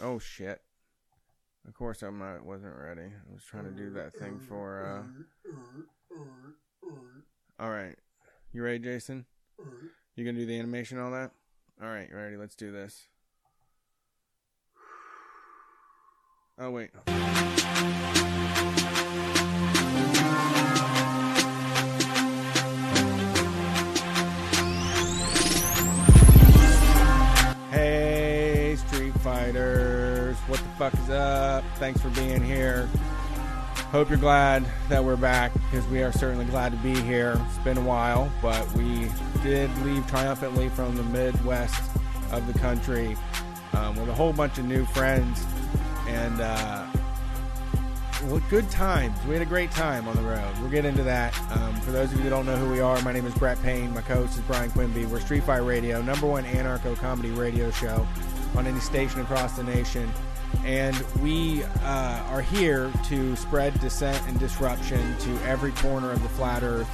Oh shit. Of course I'm not wasn't ready. I was trying to do that thing for uh All right. You ready, Jason? You going to do the animation all that? All right, you ready? Let's do this. Oh wait. Fuck is up? Thanks for being here. Hope you're glad that we're back because we are certainly glad to be here. It's been a while, but we did leave triumphantly from the Midwest of the country um, with a whole bunch of new friends and uh, well, good times. We had a great time on the road. We'll get into that. Um, for those of you that don't know who we are, my name is Brett Payne. My co-host is Bryan Quinby. We're Street Fight Radio, number one anarcho comedy radio show on any station across the nation. And we uh, are here to spread dissent and disruption to every corner of the flat earth.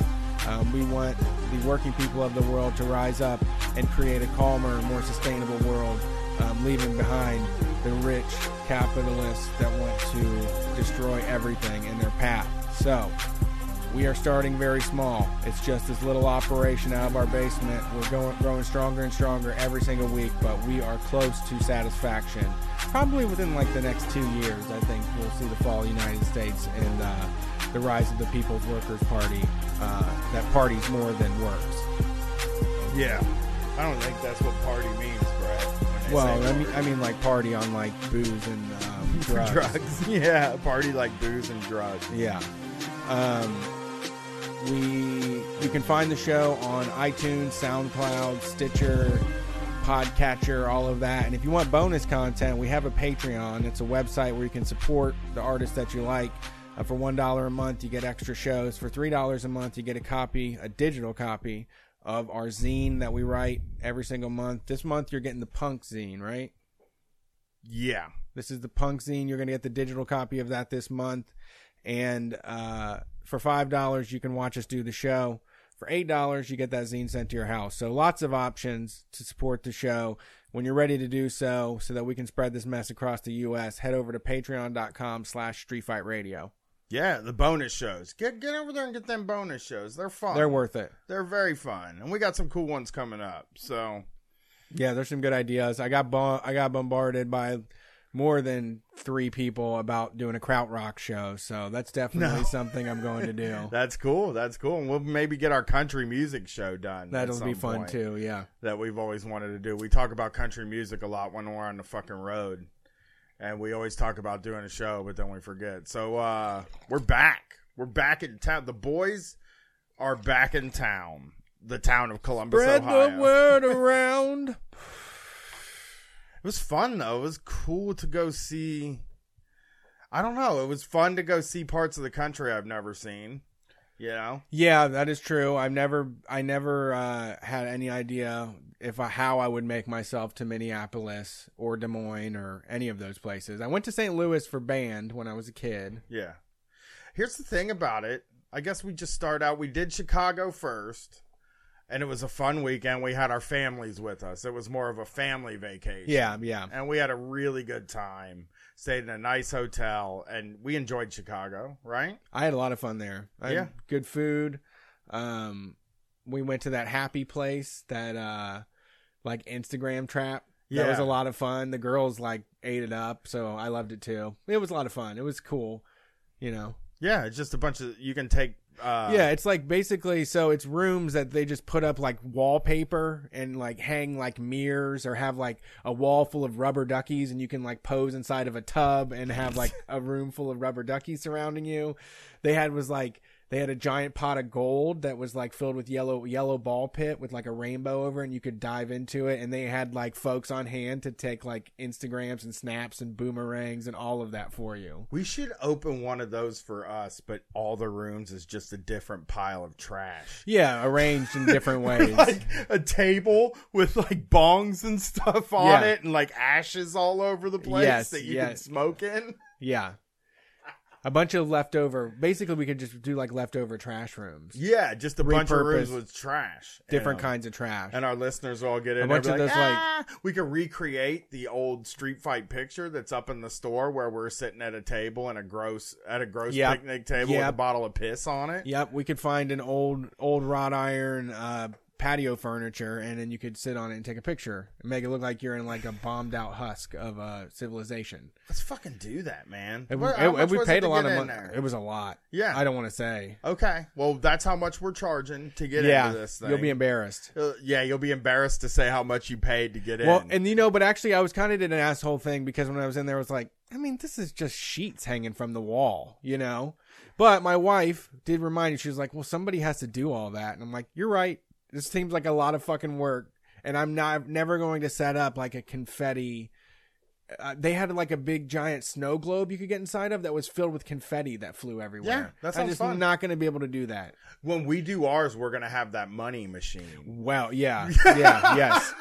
Um, we want the working people of the world to rise up and create a calmer, more sustainable world, um, leaving behind the rich capitalists that want to destroy everything in their path. So, we are starting very small. It's just this little operation out of our basement. We're going growing stronger and stronger every single week, but we are close to satisfaction. Probably within like the next two years, I think we'll see the fall of the United States and uh, the rise of the People's Workers Party uh, that parties more than works. Yeah, I don't think that's what party means, Brett. Well, I mean. I mean like party on like booze and um, drugs. drugs. Yeah, party like booze and drugs. Yeah. Um, we you can find the show on iTunes, SoundCloud, Stitcher, Podcatcher, all of that. And if you want bonus content, we have a Patreon. It's a website where you can support the artists that you like. Uh, for one dollar a month, you get extra shows. For three dollars a month, you get a copy, a digital copy of our zine that we write every single month. This month, you're getting the punk zine, right? Yeah. This is the punk zine. You're going to get the digital copy of that this month. And uh, for $5, you can watch us do the show. For $8, you get that zine sent to your house. So lots of options to support the show. When you're ready to do so, so that we can spread this mess across the U.S., head over to patreon.com slash streetfightradio. Yeah, the bonus shows. Get get over there and get them bonus shows. They're fun. They're worth it. They're very fun, and we got some cool ones coming up. So Yeah, there's some good ideas. I got bo- I got bombarded by more than three people about doing a krautrock show, so that's definitely No. something I'm going to do. that's cool. That's cool, and we'll maybe get our country music show done. That'll be fun point too. Yeah. That we've always wanted to do. We talk about country music a lot when we're on the fucking road, and we always talk about doing a show, but then we forget. So uh we're back. We're back in town. The boys are back in town. The town of Columbus, Spread Ohio. the word around. It was fun though. It was cool to go see. I don't know. It was fun to go see parts of the country I've never seen. You know, Yeah, that is true. I've never, I never uh, had any idea if I, how I would make myself to Minneapolis or Des Moines or any of those places. I went to St. Louis for band when I was a kid. yeah. Here's the thing about it. I guess we just start out. We did Chicago first, and it was a fun weekend. We had our families with us. It was more of a family vacation. Yeah, yeah. and we had a really good time. Stayed in a nice hotel, and we enjoyed Chicago. Right? I had a lot of fun there. I Yeah. good food. Um, we went to that happy place that uh, like Instagram trap. That was a lot of fun. The girls like ate it up, so I loved it too. It was a lot of fun. It was cool, you know. Yeah. It's just a bunch of you can take. Uh, yeah, it's like basically so it's rooms that they just put up like wallpaper and like hang like mirrors or have like a wall full of rubber duckies and you can like pose inside of a tub and have like a room full of rubber duckies surrounding you. They had was like they had a giant pot of gold that was like filled with yellow yellow ball pit with like a rainbow over and you could dive into it and they had like folks on hand to take like Instagrams and snaps and boomerangs and all of that for you. We should open one of those for us, but all the rooms is just a different pile of trash. Yeah, arranged in different ways. like a table with like bongs and stuff on Yeah. it and like ashes all over the place Yes, that you can smoke in. Yeah. A bunch of leftover. Basically, we could just do like leftover trash rooms, Yeah, just a bunch of rooms with trash. different know? kinds of trash. And our listeners will all get in. A bunch of like, those, like- "Ah!" we could recreate the old Street Fight picture that's up in the store where we're sitting at a table and a gross at a gross Yep. picnic table with a bottle of piss on it. Yep, we could find an old old wrought iron uh, patio furniture, and then you could sit on it and take a picture and make it look like you're in like a bombed out husk of uh, civilization. Let's fucking do that, man. We- how and much we paid it a lot of money. It was a lot. Yeah. I don't want to say. Okay, well that's how much we're charging to get yeah, into this thing. you'll be embarrassed. Uh, yeah, you'll be embarrassed to say how much you paid to get Well, in. Well, and you know, but actually, I was kind of did an asshole thing because when I was in there, I was like, I mean, this is just sheets hanging from the wall, you know. But my wife did remind me. She was like, "Well, somebody has to do all that," and I'm like, "You're right. This seems like a lot of fucking work, and I'm not never going to set up like a confetti." Uh, they had like a big giant snow globe you could get inside of that was filled with confetti that flew everywhere. Yeah, that I'm sounds just fun. not going to be able to do that. when we do ours, we're gonna have that money machine. Well, yeah, yeah, yes.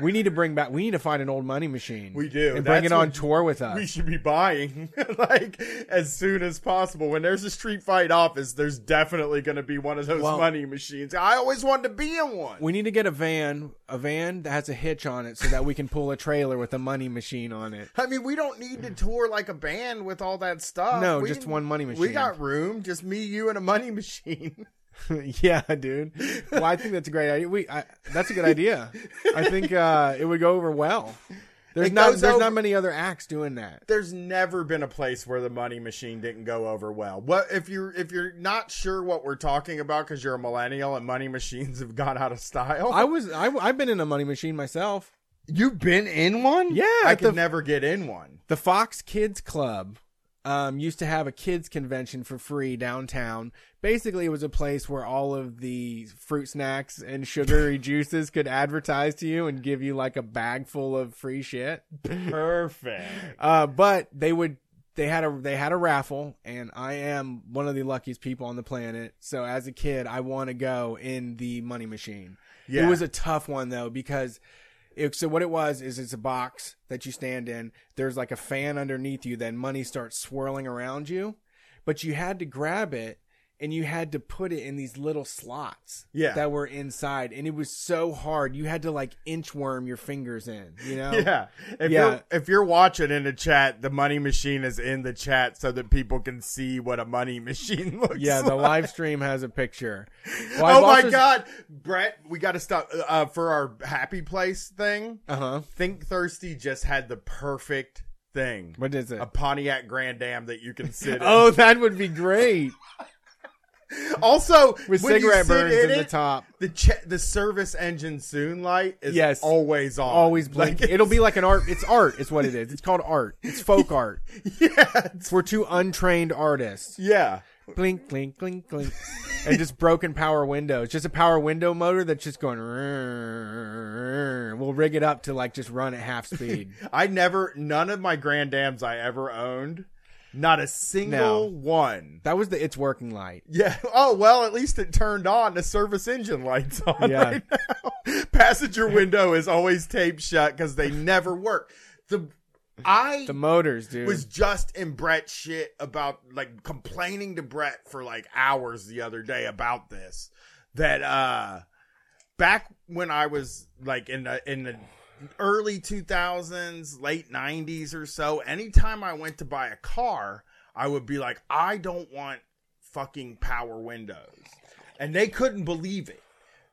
We need to bring back. We need to find an old money machine. We do. and bring That's it on tour with us. we should be buying like as soon as possible. When there's a street fight office, there's definitely going to be one of those Well- money machines. I always wanted to be in one. We need to get a van, a van that has a hitch on it, so that we can pull a trailer with a money machine on it. I mean, we don't need to tour like a band with all that stuff. No, We- just one money machine. We got room, just me, you, and a money machine. yeah, dude. Well, I think that's a great idea. We, I, that's a good idea. I think uh, it would go over well. There's It not, there's over- not many other acts doing that. There's never been a place where the money machine didn't go over well. What if you're if you're not sure what we're talking about because you're a millennial and money machines have gone out of style? I was, I, I've been in a money machine myself. You've been in one? Yeah, I could the- never get in one. The Fox Kids Club um, used to have a kids convention for free downtown. Basically, it was a place where all of the fruit snacks and sugary juices could advertise to you and give you like a bag full of free shit. Perfect. Uh, but they would they had a they had a raffle, and I am one of the luckiest people on the planet. So as a kid, I want to go in the money machine. Yeah. It was a tough one though because it, so what it was is it's a box that you stand in. There's like a fan underneath you. Then money starts swirling around you, but you had to grab it and you had to put it in these little slots Yeah. that were inside, and it was so hard. You had to like inchworm your fingers in. You know? Yeah. If Yeah. you're if you're watching in the chat, the money machine is in the chat so that people can see what a money machine looks like. Yeah, like. the live stream has a picture. Well, oh my also- god, Brett, we got to stop uh, for our happy place thing. Uh-huh. Think Thirsty just had the perfect thing. What is it? A Pontiac Grand Am that you can sit in. Oh, that would be great. also With cigarette burns in the it, top. The ch- the service engine soon light is Yes. always on. Always Like, It'll be like an art. It's art. It's what it is. It's called art. It's folk art. yeah, it's- We're two untrained artists. yeah. Blink, blink, blink, blink. And just broken power windows. Just a power window motor that's just going. We'll rig it up to like just run at half speed. I never, none of my Grand Ams I ever owned, not a single No. one. That was the it's working light. Yeah. Oh well, at least it turned on. The service engine lights on Yeah. right now. Passenger window is always taped shut because they never work. The I The motors, dude. was just in Brett's shit about like complaining to Brett for like hours the other day about this. That uh back when I was like in the in the early 2000s, late 90s or so, anytime I went to buy a car, I would be like I don't want fucking power windows. And they couldn't believe it.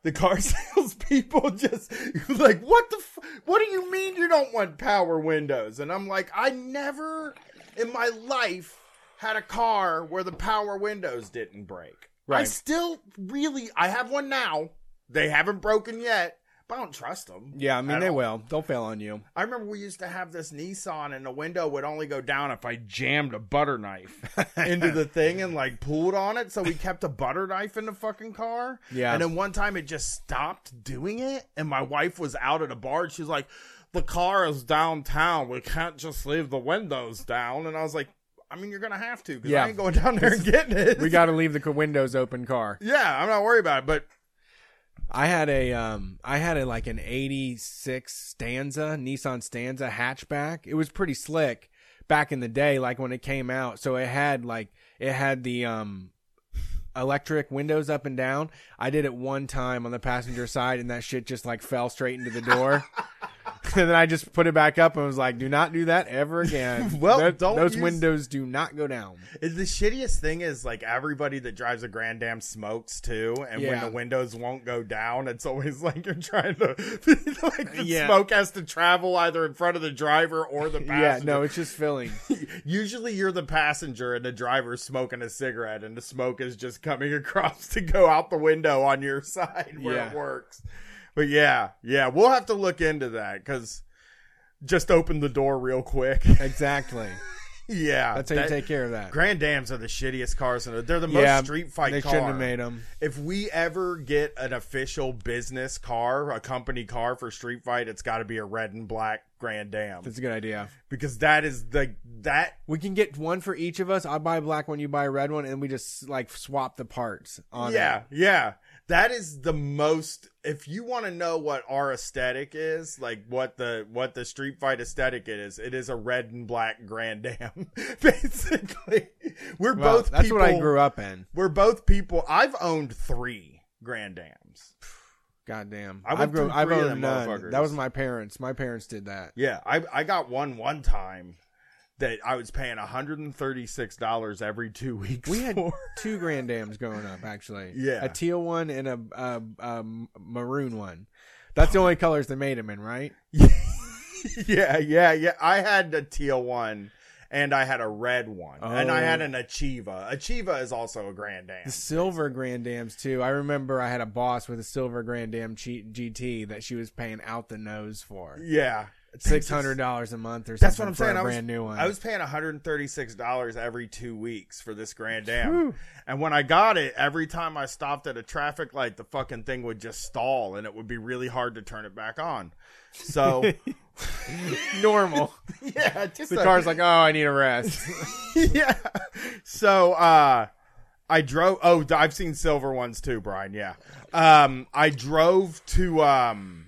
The car salespeople just like, what the? F- what do you mean you don't want power windows? And I'm like, I never in my life had a car where the power windows didn't break. Right. I still really, I have one now. They haven't broken yet, but I don't trust them. yeah, I mean they all. will. They'll fail on you. I remember we used to have this Nissan, and the window would only go down if I jammed a butter knife into the thing and like pulled on it. So we kept a butter knife in the fucking car. Yeah. And then one time it just stopped doing it, and my wife was out at a bar. And she's like, "The car is downtown. We can't just leave the windows down." And I was like, "I mean, you're gonna have to because Yeah. I ain't going down there and getting it." We got to leave the windows open car. yeah, I'm not worried about it, but I had a um I had a like an 86 Stanza, Nissan Stanza hatchback. It was pretty slick, back in the day, like when it came out. So it had like it had the um electric windows up and down. I did it one time on the passenger side, and that shit just like fell straight into the door. and then I just put it back up and was like, "Do not do that ever again." Well, don't those use- windows do not go down. The shittiest thing is like everybody that drives a Grand Am smokes too, and when the windows won't go down, it's always like you're trying to like the Yeah. smoke has to travel either in front of the driver or the passenger. Yeah, no, it's just filling. Usually you're the passenger and the driver's smoking a cigarette, and the smoke is just coming across to go out the window on your side where Yeah. it works. But yeah, yeah, we'll have to look into that because just open the door real quick. exactly. yeah, That's how you that- take care of that. Grand Ams are the shittiest cars in it. They're the most yeah, street fight They car. shouldn't have made them. If we ever get an official business car, a company car for street fight, it's got to be a red and black Grand Am That's a good idea. because that is the that We can get one for each of us. I buy a black one, you buy a red one, and we just like swap the parts on. yeah it. yeah that is the most. If you want to know what our aesthetic is, like what the what the street fight aesthetic is, it is a red and black Grand Am. Basically, we're Well, both. that's people, what I grew up in. We're both people. I've owned three Grand Ams. Goddamn. I I've, grown, I've owned none. That was my parents. My parents did that. Yeah, I I got one one time that I was paying hundred and thirty six dollars every two weeks. We had for. two Grand Ams growing up, actually. Yeah. a teal one and a, a, a maroon one. That's the only colors they made them in, right? yeah, yeah, yeah. I had a teal one. And I had a red one, and I Oh. had an Achieva. Achieva is also a Grand Am. The silver Grand Ams too. I remember I had a boss with a silver Grand Am GT that she was paying out the nose for Yeah, six hundred dollars a month or something. That's what I'm for saying. A I was, brand new one. I was paying $136 every two weeks for this Grand Am. and when I got it, every time I stopped at a traffic light, the fucking thing would just stall and it would be really hard to turn it back on. So, normal. yeah, just The a- car's like, oh, I need a rest. yeah. So, uh, I drove. Oh, I've seen silver ones too, Brian. Yeah. Um, I drove to um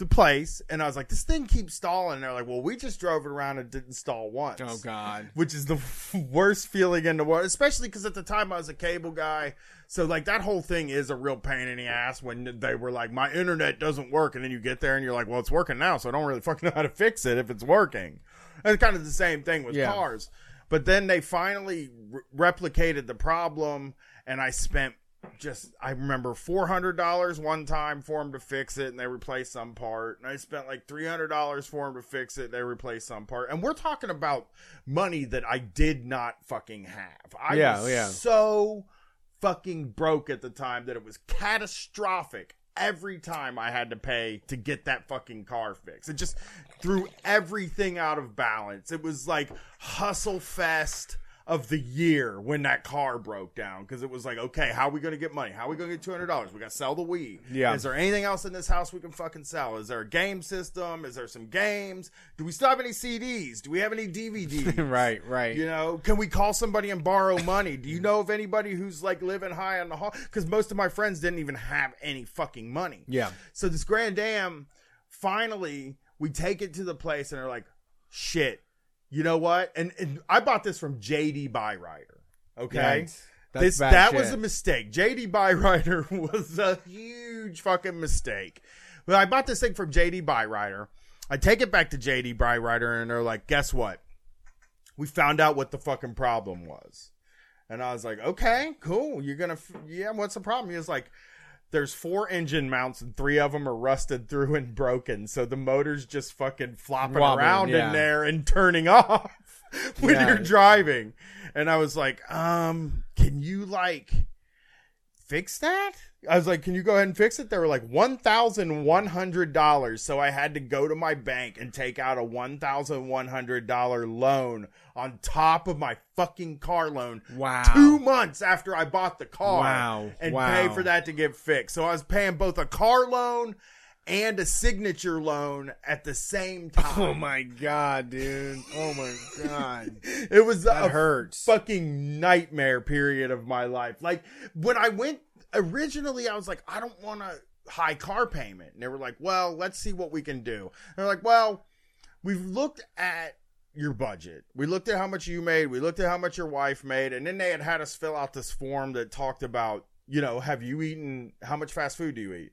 the place, and I was like, "This thing keeps stalling." And they're like, "Well, we just drove it around and didn't stall once." oh God. which is the worst feeling in the world, especially because at the time I was a cable guy. So, like, that whole thing is a real pain in the ass when they were like, my internet doesn't work. And then you get there and you're like, well, it's working now. So I don't really fucking know how to fix it if it's working. And it's kind of the same thing with Yeah. cars. But then they finally re- replicated the problem. And I spent just, I remember $400 one time for them to fix it and they replaced some part. And I spent like $300 for them to fix it. They replaced some part. And we're talking about money that I did not fucking have. I Yeah, was yeah. so fucking broke at the time that it was catastrophic every time I had to pay to get that fucking car fixed. It just threw everything out of balance. It was like hustle fest of the year when that car broke down because it was like, okay, how are we going to get money? How are we going to get two hundred dollars? We got to sell the Wii. Yeah. Is there anything else in this house we can fucking sell? Is there a game system? Is there some games? Do we still have any CDs? Do we have any DVDs? right, right. You know, can we call somebody and borrow money? Do you know of anybody who's like living high on the hall? Because most of my friends didn't even have any fucking money. Yeah. So this Grand Am, finally, we take it to the place and they're like, shit, you know what? And, and I bought this from JD Byrider. Okay. Yikes. That's this that shit. was a mistake. JD Byrider was a huge fucking mistake. But I bought this thing from JD Byrider. I take it back to JD Byrider and they're like, guess what? We found out what the fucking problem was. And I was like, okay, cool. You're gonna, f- yeah. What's the problem? He was like, there's four engine mounts and three of them are rusted through and broken, so the motor's just fucking flopping Wobbling, around yeah. in there and turning off when Yeah. you're driving. And I was like, um, can you like fix that? I was like, can you go ahead and fix it? They were like one thousand one hundred dollars. So I had to go to my bank and take out a one thousand one hundred dollar loan on top of my fucking car loan. Wow. Two months after I bought the car. Wow. And Wow. pay for that to get fixed. So I was paying both a car loan and a signature loan at the same oh time. Oh my god, dude. Oh my god. It was That a hurts. fucking nightmare period of my life. Like when I went originally, I was like, I don't want a high car payment, and they were like, Well, let's see what we can do. They're like, Well, we've looked at your budget. We looked at how much you made. We looked at how much your wife made, and then they had had us fill out this form that talked about, you know, have you eaten? How much fast food do you eat?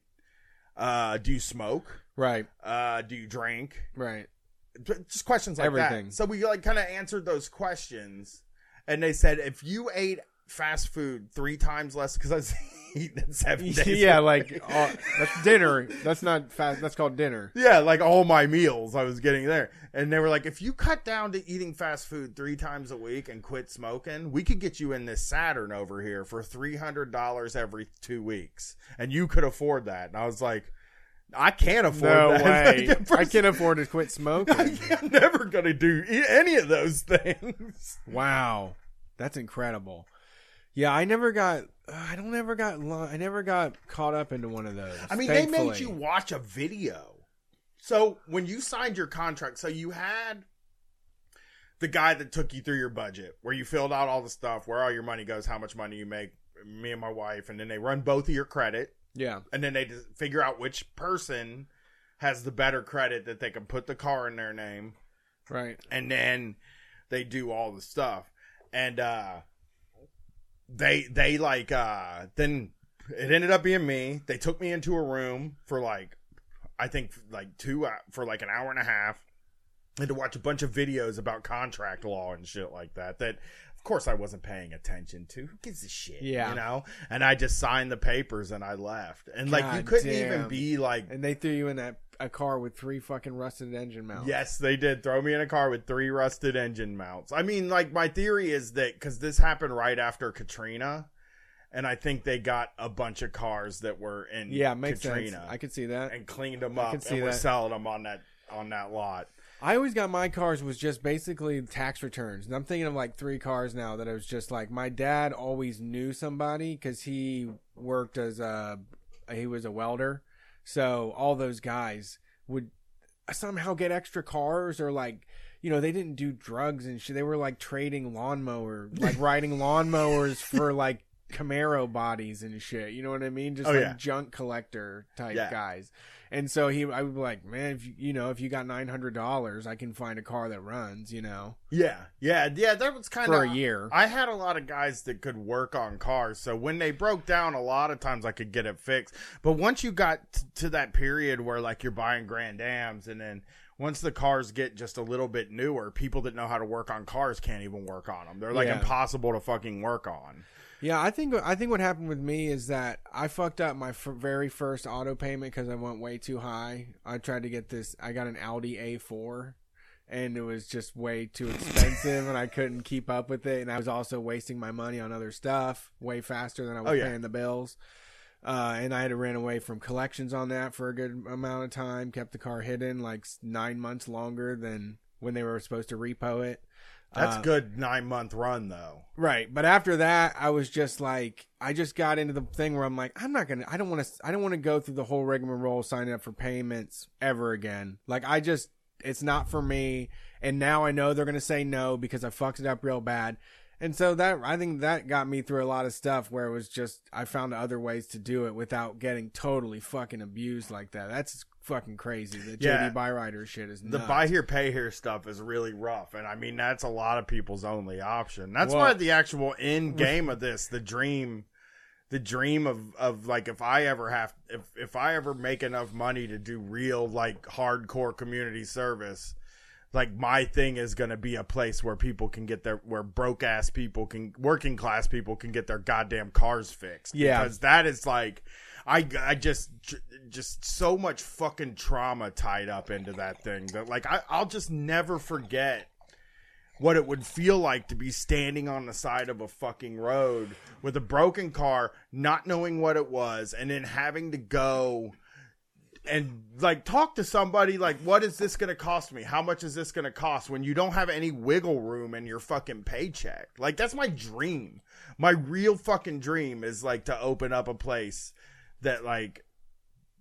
Uh, do you smoke? Right. Uh, do you drink? Right. Just questions like Everything. that. So we like kind of answered those questions, and they said if you ate fast food three times less because I was eating seven days. yeah, like uh, that's dinner. That's not fast. That's called dinner. Yeah, like all my meals I was getting there. And they were like, if you cut down to eating fast food three times a week and quit smoking, we could get you in this Saturn over here for $300 every two weeks. And you could afford that. And I was like, I can't afford No that. way. Like, I can't afford to quit smoking. I'm never going to do any of those things. Wow, that's incredible. Yeah, I never got. I don't ever got. I never got caught up into one of those. I mean, they made you watch a video. So when you signed your contract, so you had the guy that took you through your budget, where you filled out all the stuff, where all your money goes, how much money you make, me and my wife, and then they run both of your credit, Yeah, and then they figure out which person has the better credit that they can put the car in their name, right. and then they do all the stuff and uh they they like uh then it ended up being me. They took me into a room for like i think like two uh, for like an hour and a half. And to watch a bunch of videos about contract law and shit like that that of course i wasn't paying attention to who gives a shit Yeah. you know and i just signed the papers and i left and like you couldn't damn. even be like And they threw you in that a car with three fucking rusted engine mounts. Yes, they did throw me in a car with three rusted engine mounts. I mean, like my theory is that because this happened right after Katrina, and I think they got a bunch of cars that were in yeah, makes Katrina sense. I could see that. and cleaned them up and were selling them on that on that lot. I always got my cars was just basically tax returns. And I'm thinking of like three cars now that it was just like my dad always knew somebody because he worked as a he was a welder. So all those guys would somehow get extra cars or like you know they didn't do drugs and shit. They were like trading lawnmower, like riding lawnmowers for like Camaro bodies and shit. You know what I mean? Just Oh, like yeah. junk collector type Yeah. guys. And so he, I would be like, man, if you, you know, if you got nine hundred dollars, I can find a car that runs. You know, Yeah, yeah, yeah. That was kind of for a year. I had a lot of guys that could work on cars, so when they broke down, a lot of times I could get it fixed. But once you got t- to that period where like you're buying Grand Ams, and then once the cars get just a little bit newer, people that know how to work on cars can't even work on them. They're like Yeah. impossible to fucking work on. Yeah, I think I think what happened with me is that I fucked up my f- very first auto payment because I went way too high. I tried to get this. I got an Audi A4, and it was just way too expensive, and I couldn't keep up with it. And I was also wasting my money on other stuff way faster than I was Oh, yeah. paying the bills. Uh, and I had to ran away from collections on that for a good amount of time. Kept the car hidden like nine months longer than when they were supposed to repo it. That's Uh, good nine month run though. Right, but after that, I was just like, I just got into the thing where I'm like, I'm not gonna, I don't want to, I don't want to go through the whole rigmarole signing up for payments ever again. Like, I just, it's not for me. And now I know they're gonna say no because I fucked it up real bad. And so that, I think that got me through a lot of stuff where it was just, I found other ways to do it without getting totally fucking abused like that. That's fucking crazy. The Yeah. JD Byrider shit is The nuts. buy here, pay here stuff is really rough, and I mean that's a lot of people's only option. That's Well- why the actual end game of this, the dream, the dream of of like if I ever have if if I ever make enough money to do real like hardcore community service, like my thing is going to be a place where people can get their where broke ass people can working class people can get their goddamn cars fixed. Yeah. because that is like. I, I just just so much fucking trauma tied up into that thing that like I, I'll just never forget what it would feel like to be standing on the side of a fucking road with a broken car, not knowing what it was, and then having to go and like talk to somebody like what is this going to cost me how much is this going to cost when you don't have any wiggle room in your fucking paycheck like that's my dream my real fucking dream is like to open up a place that like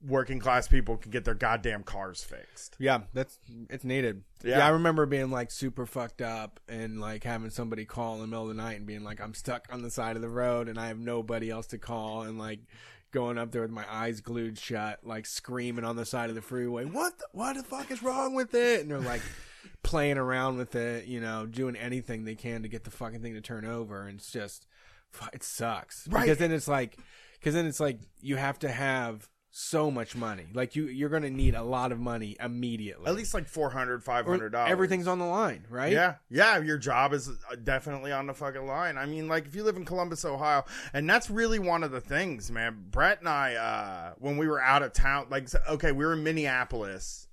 working class people can get their goddamn cars fixed Yeah, that's it's needed. Yeah. Yeah. I remember being like super fucked up and like having somebody call in the middle of the night and being like, I'm stuck on the side of the road and I have nobody else to call and like going up there with my eyes glued shut, like screaming on the side of the freeway, What the, what the fuck is wrong with it? And they're like playing around with it, you know, doing anything they can to get the fucking thing to turn over. And it's just, it sucks. Right. Because then it's like, because then it's like you have to have so much money. Like you, you're going to need a lot of money immediately. At least like 400 500 dollars. everything's on the line, right? Yeah, yeah, your job is uh, definitely on the fucking line. I mean, like if you live in Columbus, Ohio, and that's really one of the things, man. Brett and I, uh, when we were out of town, like okay, we were in Minneapolis,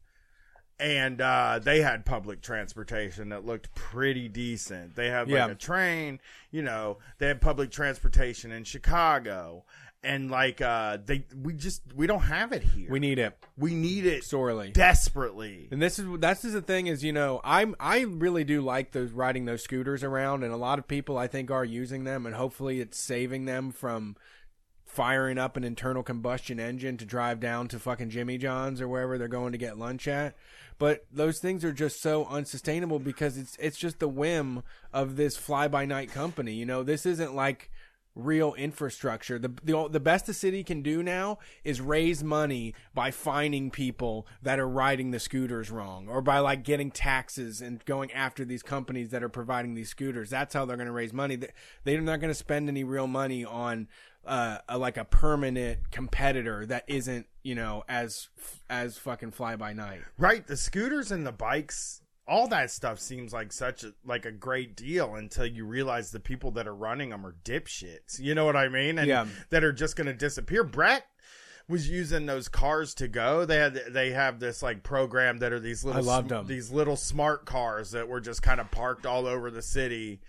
and uh, they had public transportation that looked pretty decent. They had like Yeah. a train, you know, they had public transportation in Chicago. And like uh they we just we don't have it here. We need it we need it sorely. desperately. And this is that's just the thing is you know I'm I really do like those riding those scooters around and a lot of people I think are using them and hopefully it's saving them from firing up an internal combustion engine to drive down to fucking Jimmy John's or wherever they're going to get lunch at. But those things are just so unsustainable because it's it's just the whim of this fly by night company. You know, this isn't like real infrastructure. The, the the best the city can do now is raise money by fining people that are riding the scooters wrong, or by like getting taxes and going after these companies that are providing these scooters. That's how they're going to raise money. They- They're not going to spend any real money on uh, a, like a permanent competitor that isn't you know as as fucking fly by night. Right, the scooters and the bikes, all that stuff seems like such a like a great deal until you realize the people that are running them are dipshits. You know what I mean? And Yeah. that are just going to disappear. Brett was using those cars to go. They had they have this like program that are these little I loved sm- 'em. these little smart cars that were just kind of parked all over the city.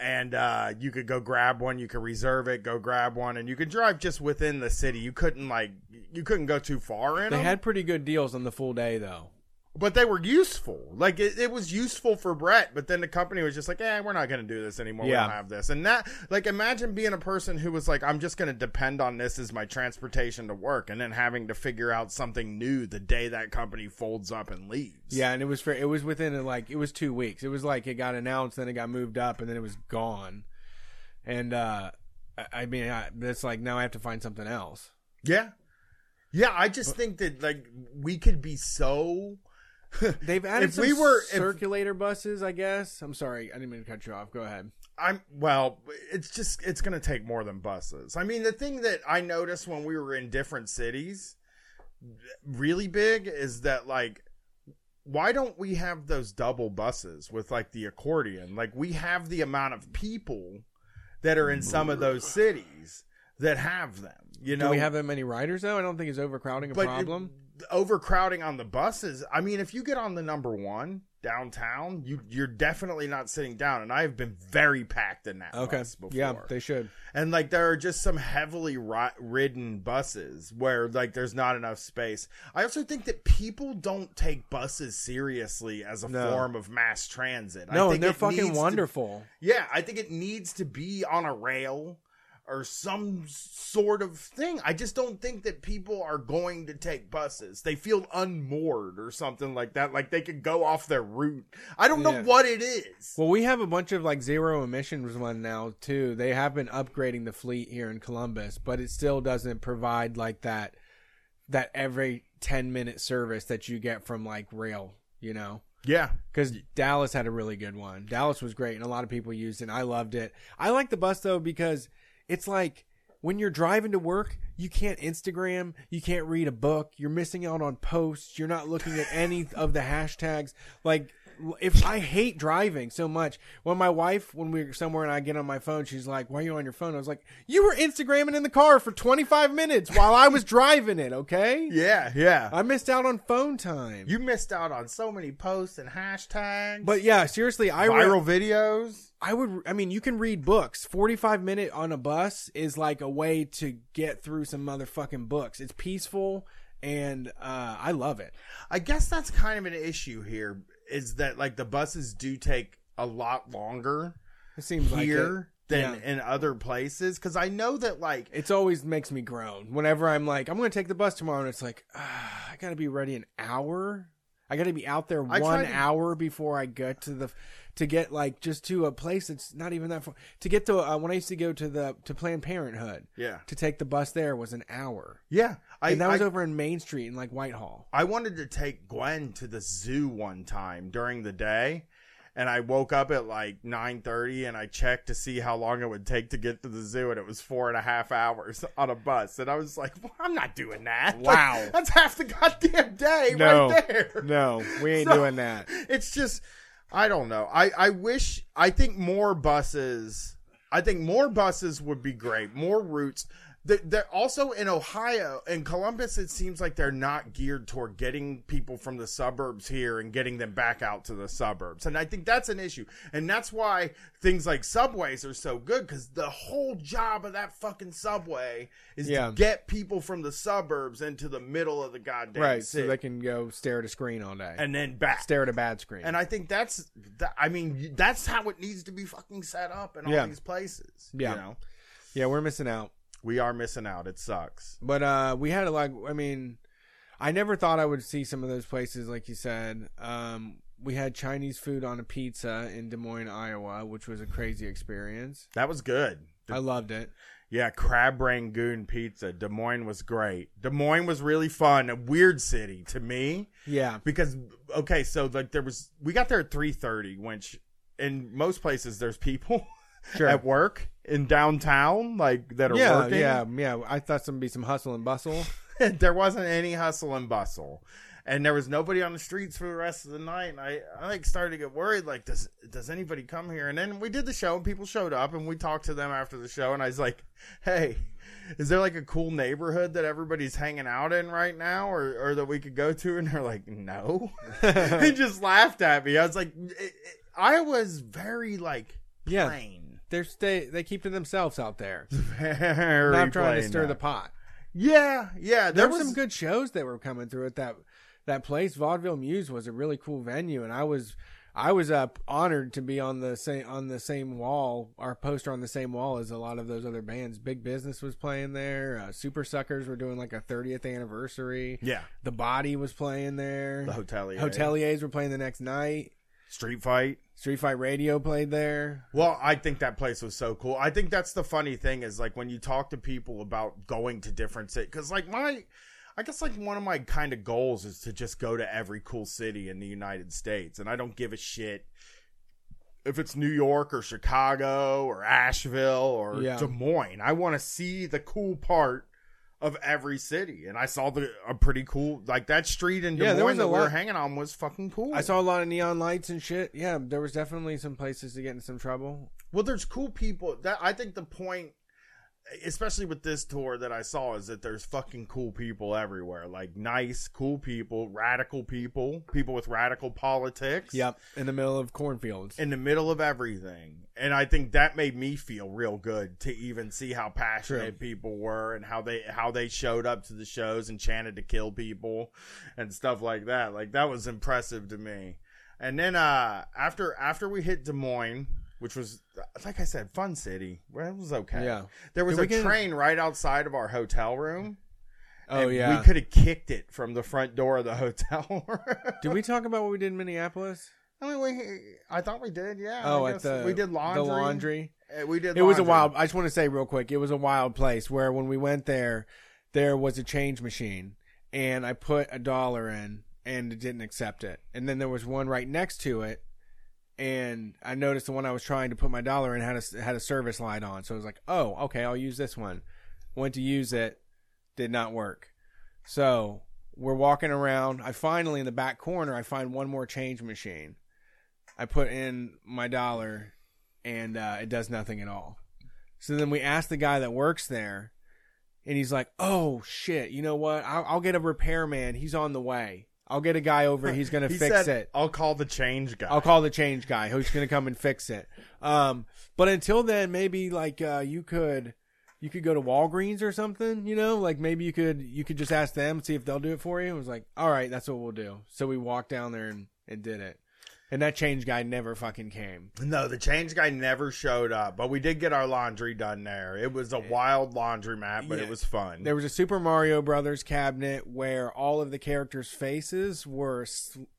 And uh, you could go grab one, you could reserve it, go grab one, and you could drive just within the city. You couldn't like you couldn't go too far in They them had pretty good deals on the full day though. But they were useful. Like it, it was useful for Brett, but then the company was just like, "Eh, we're not going to do this anymore. We don't have this." And that, like, imagine being a person who was like, "I'm just going to depend on this as my transportation to work," and then having to figure out something new the day that company folds up and leaves. Yeah, and it was for it was within like it was two weeks. It was like it got announced, then it got moved up, and then it was gone. And uh I- I mean, I, it's like now I have to find something else. yeah, yeah. I just think that like we could be so. They've added If some we were- if- circulator buses, I guess. I'm sorry, I didn't mean to cut you off. Go ahead. I'm well, it's just it's going to take more than buses. I mean, the thing that I noticed when we were in different cities really big is that like why don't we have those double buses with like the accordion? Like we have the amount of people that are in some of those cities that have them. You know, Do we have that many riders though? I don't think it's overcrowding a problem. it- overcrowding on the buses. I mean, if you get on the number one downtown, you you're definitely not sitting down. And I have been very packed in that okay, bus before. yeah, they should. and like there are just some heavily ri- ridden buses where like there's not enough space. I also think that people don't take buses seriously as a No. form of mass transit. I No, and they're fucking needs to- wonderful. yeah, I think it needs to be on a rail or some sort of thing. I just don't think that people are going to take buses. They feel unmoored or something like that, like they could go off their route. I don't know what it is. Well, we have a bunch of like zero emissions one now too. They have been upgrading the fleet here in Columbus, but it still doesn't provide like that that every 10 minute service that you get from like rail, you know. yeah. Cuz Dallas had a really good one. Dallas was great and a lot of people used it. And I loved it. I like the bus though because it's like when you're driving to work, you can't Instagram, you can't read a book, you're missing out on posts, you're not looking at any of the hashtags. Like, if I hate driving so much, when my wife, when we're somewhere and I get on my phone, she's like, Why are you on your phone? I was like, You were Instagramming in the car for 25 minutes while I was driving it, okay? Yeah, yeah. I missed out on phone time. You missed out on so many posts and hashtags. but yeah, seriously, I re- viral videos. I would. I mean, you can read books. Forty-five minute on a bus is like a way to get through some motherfucking books. It's peaceful, and uh, I love it. I guess that's kind of an issue here is that like the buses do take a lot longer It seems like here it. than Yeah. in other places cuz I know that like It's always makes me groan whenever I'm like, I'm going to take the bus tomorrow, and it's like, ah, I got to be ready an hour. I got to be out there I one hour before I get to the to get like just to a place that's not even that far. To get to uh, when I used to go to the to Planned Parenthood Yeah. to take the bus there was an hour, Yeah. I, and that was I, over in Main Street in like Whitehall. I wanted to take Gwen to the zoo one time during the day. And I woke up at like nine thirty, and I checked to see how long it would take to get to the zoo, and it was four and a half hours on a bus. And I was like, well, "I'm not doing that." Like, Wow. that's half the goddamn day No. right there. No, we ain't So- doing that. it's just I don't know. I I wish I think more buses. I think more buses would be great. More routes. They- They're also in Ohio and Columbus. It seems like they're not geared toward getting people from the suburbs here and getting them back out to the suburbs. And I think that's an issue. And that's why things like subways are so good because the whole job of that fucking subway is Yeah. to get people from the suburbs into the middle of the goddamn Right, city so they can go stare at a screen all day and then back. stare at a bad screen. And I think that's, that, I mean, that's how it needs to be fucking set up in all Yeah. these places. Yeah. You know, yeah, we're missing out. We are missing out. It sucks. But uh, we had a like. I mean, I never thought I would see some of those places, like you said. Um, we had Chinese food on a pizza in Des Moines, Iowa, which was a crazy experience. That was good. I loved it. Yeah, crab rangoon pizza. Des Moines was great. Des Moines was really fun. A weird city to me Yeah, because okay, so like there was we got there at three thirty, which in most places there's people sure. at work in downtown like that are yeah, working. yeah, yeah. I thought some be some hustle and bustle. there wasn't any hustle and bustle and there was nobody on the streets for the rest of the night and i i like started to get worried like does does anybody come here and then we did the show and people showed up and we talked to them after the show and i was like hey is there like a cool neighborhood that everybody's hanging out in right now or, or that we could go to and they're like no they just laughed at me i was like it, it, i was very like Yeah. They're stay. They keep to themselves out there, very not trying to stir the pot. yeah yeah There, there were was some good shows that were coming through at that that place. Vaudeville Mews was a really cool venue, and I was I was uh, honored to be on the same on the same wall, our poster on the same wall as a lot of those other bands. Big Business was playing there. Uh, Supersuckers were doing like a 30th anniversary. yeah The Body was playing there. the hotelier Hoteliers were playing the next night. street fight Street Fight Radio played there. Well, I think that place was so cool. I think that's the funny thing is like when you talk to people about going to different cities, because like my, I guess like one of my kind of goals is to just go to every cool city in the United States, and I don't give a shit if it's New York or Chicago or Asheville or Yeah. Des Moines. I want to see the cool part of every city, and I saw the a pretty cool like that street in Des Yeah, there was a that we were hanging on was fucking cool. I saw a lot of neon lights and shit. Yeah, there was definitely some places to get in some trouble. Well, there's cool people. That I think the point, especially with this tour that I saw, is that there's fucking cool people everywhere. Like nice, cool people, radical people, people with radical politics. Yep, in the middle of cornfields. In the middle of everything. And I think that made me feel real good to even see how passionate people were and how they how they showed up to the shows and chanted to kill people and stuff like that. Like that was impressive to me. And then uh after after we hit Des Moines, which was like I said, fun city. Well, it was okay. Yeah. There was Did a get- train right outside of our hotel room. Oh and yeah. We could have kicked it from the front door of the hotel. Did we talk about what we did in Minneapolis? I mean, we. I thought we did. Yeah. Oh, I at the we did laundry. The laundry. Uh, We did. It was a wild. I just want to say real quick, it was a wild place where when we went there, there was a change machine, and I put a dollar in, and it didn't accept it. And then there was one right next to it, and I noticed the one I was trying to put my dollar in had a had a service light on. So I was like, oh, okay, I'll use this one. Went to use it, did not work. So we're walking around. I finally in the back corner, I find one more change machine. I put in my dollar, and uh, it does nothing at all. So then we ask the guy that works there, and he's like, "Oh shit, you know what? I'll, I'll get a repairman. He's on the way. I'll get a guy over. He's gonna He fix said, it. I'll call the change guy. I'll call the change guy who's gonna come and fix it. Um, but until then, maybe like uh, you could." You could go to Walgreens or something, you know, like maybe you could you could just ask them see if they'll do it for you. It was like, all right, that's what we'll do. So we walked down there and, and did it. And that change guy never fucking came. No, the change guy never showed up, but we did get our laundry done there. It was a wild laundromat, but Yeah. it was fun. There was a Super Mario Brothers cabinet where all of the characters' faces were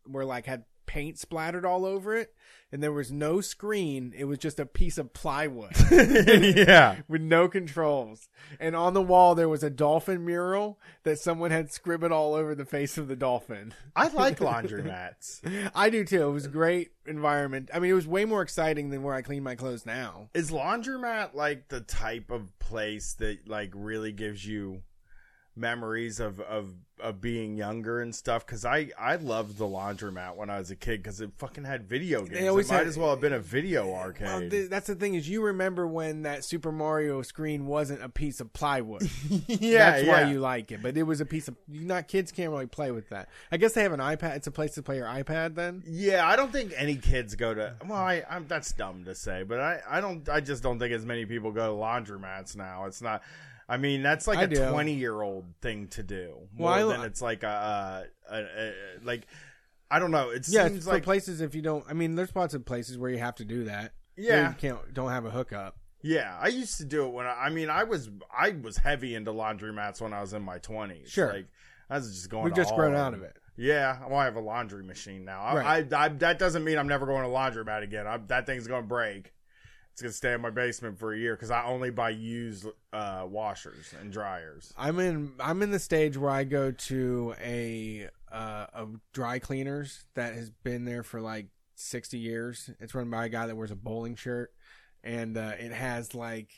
were like had paint splattered all over it, and there was no screen. It was just a piece of plywood yeah. with no controls. And on the wall there was a dolphin mural that someone had scribbled all over the face of the dolphin. I like laundromats. I do too. It was a great environment. I mean, it was way more exciting than where I clean my clothes now. Is laundromat like the type of place that like really gives you memories of of of being younger and stuff? Because I I loved the laundromat when I was a kid because it fucking had video games. always it might as well have been a video arcade. Well, th- that's the thing is you remember when that Super Mario screen wasn't a piece of plywood. yeah, That's yeah. why you like it. But it was a piece of you not kids can't really play with that. I guess they have an iPad. It's a place to play your iPad then. Yeah, I don't think any kids go to. Well, I, I'm, that's dumb to say, but I, I don't. I just don't think as many people go to laundromats now. It's not. I mean, that's like I a do. 20 year old thing to do more Well, I- than it's like a, a, a, a like. I don't know. It Yeah, seems like places if you don't. I mean, there's lots of places where you have to do that. Yeah. you can't don't have a hookup. yeah. I used to do it when I. I mean, I was I was heavy into laundromats when I was in my 20s. Sure. like I was just going. We've just grown out of it. Yeah, well, I have a laundry machine now. I, Right. I, I, that doesn't mean I'm never going to laundromat again. I, that thing's going to break. It's to stay in my basement for a year because I only buy used uh, washers and dryers. I'm in I'm in the stage where I go to a uh, a dry cleaners that has been there for like 60 years. It's run by a guy that wears a bowling shirt, and uh, it has like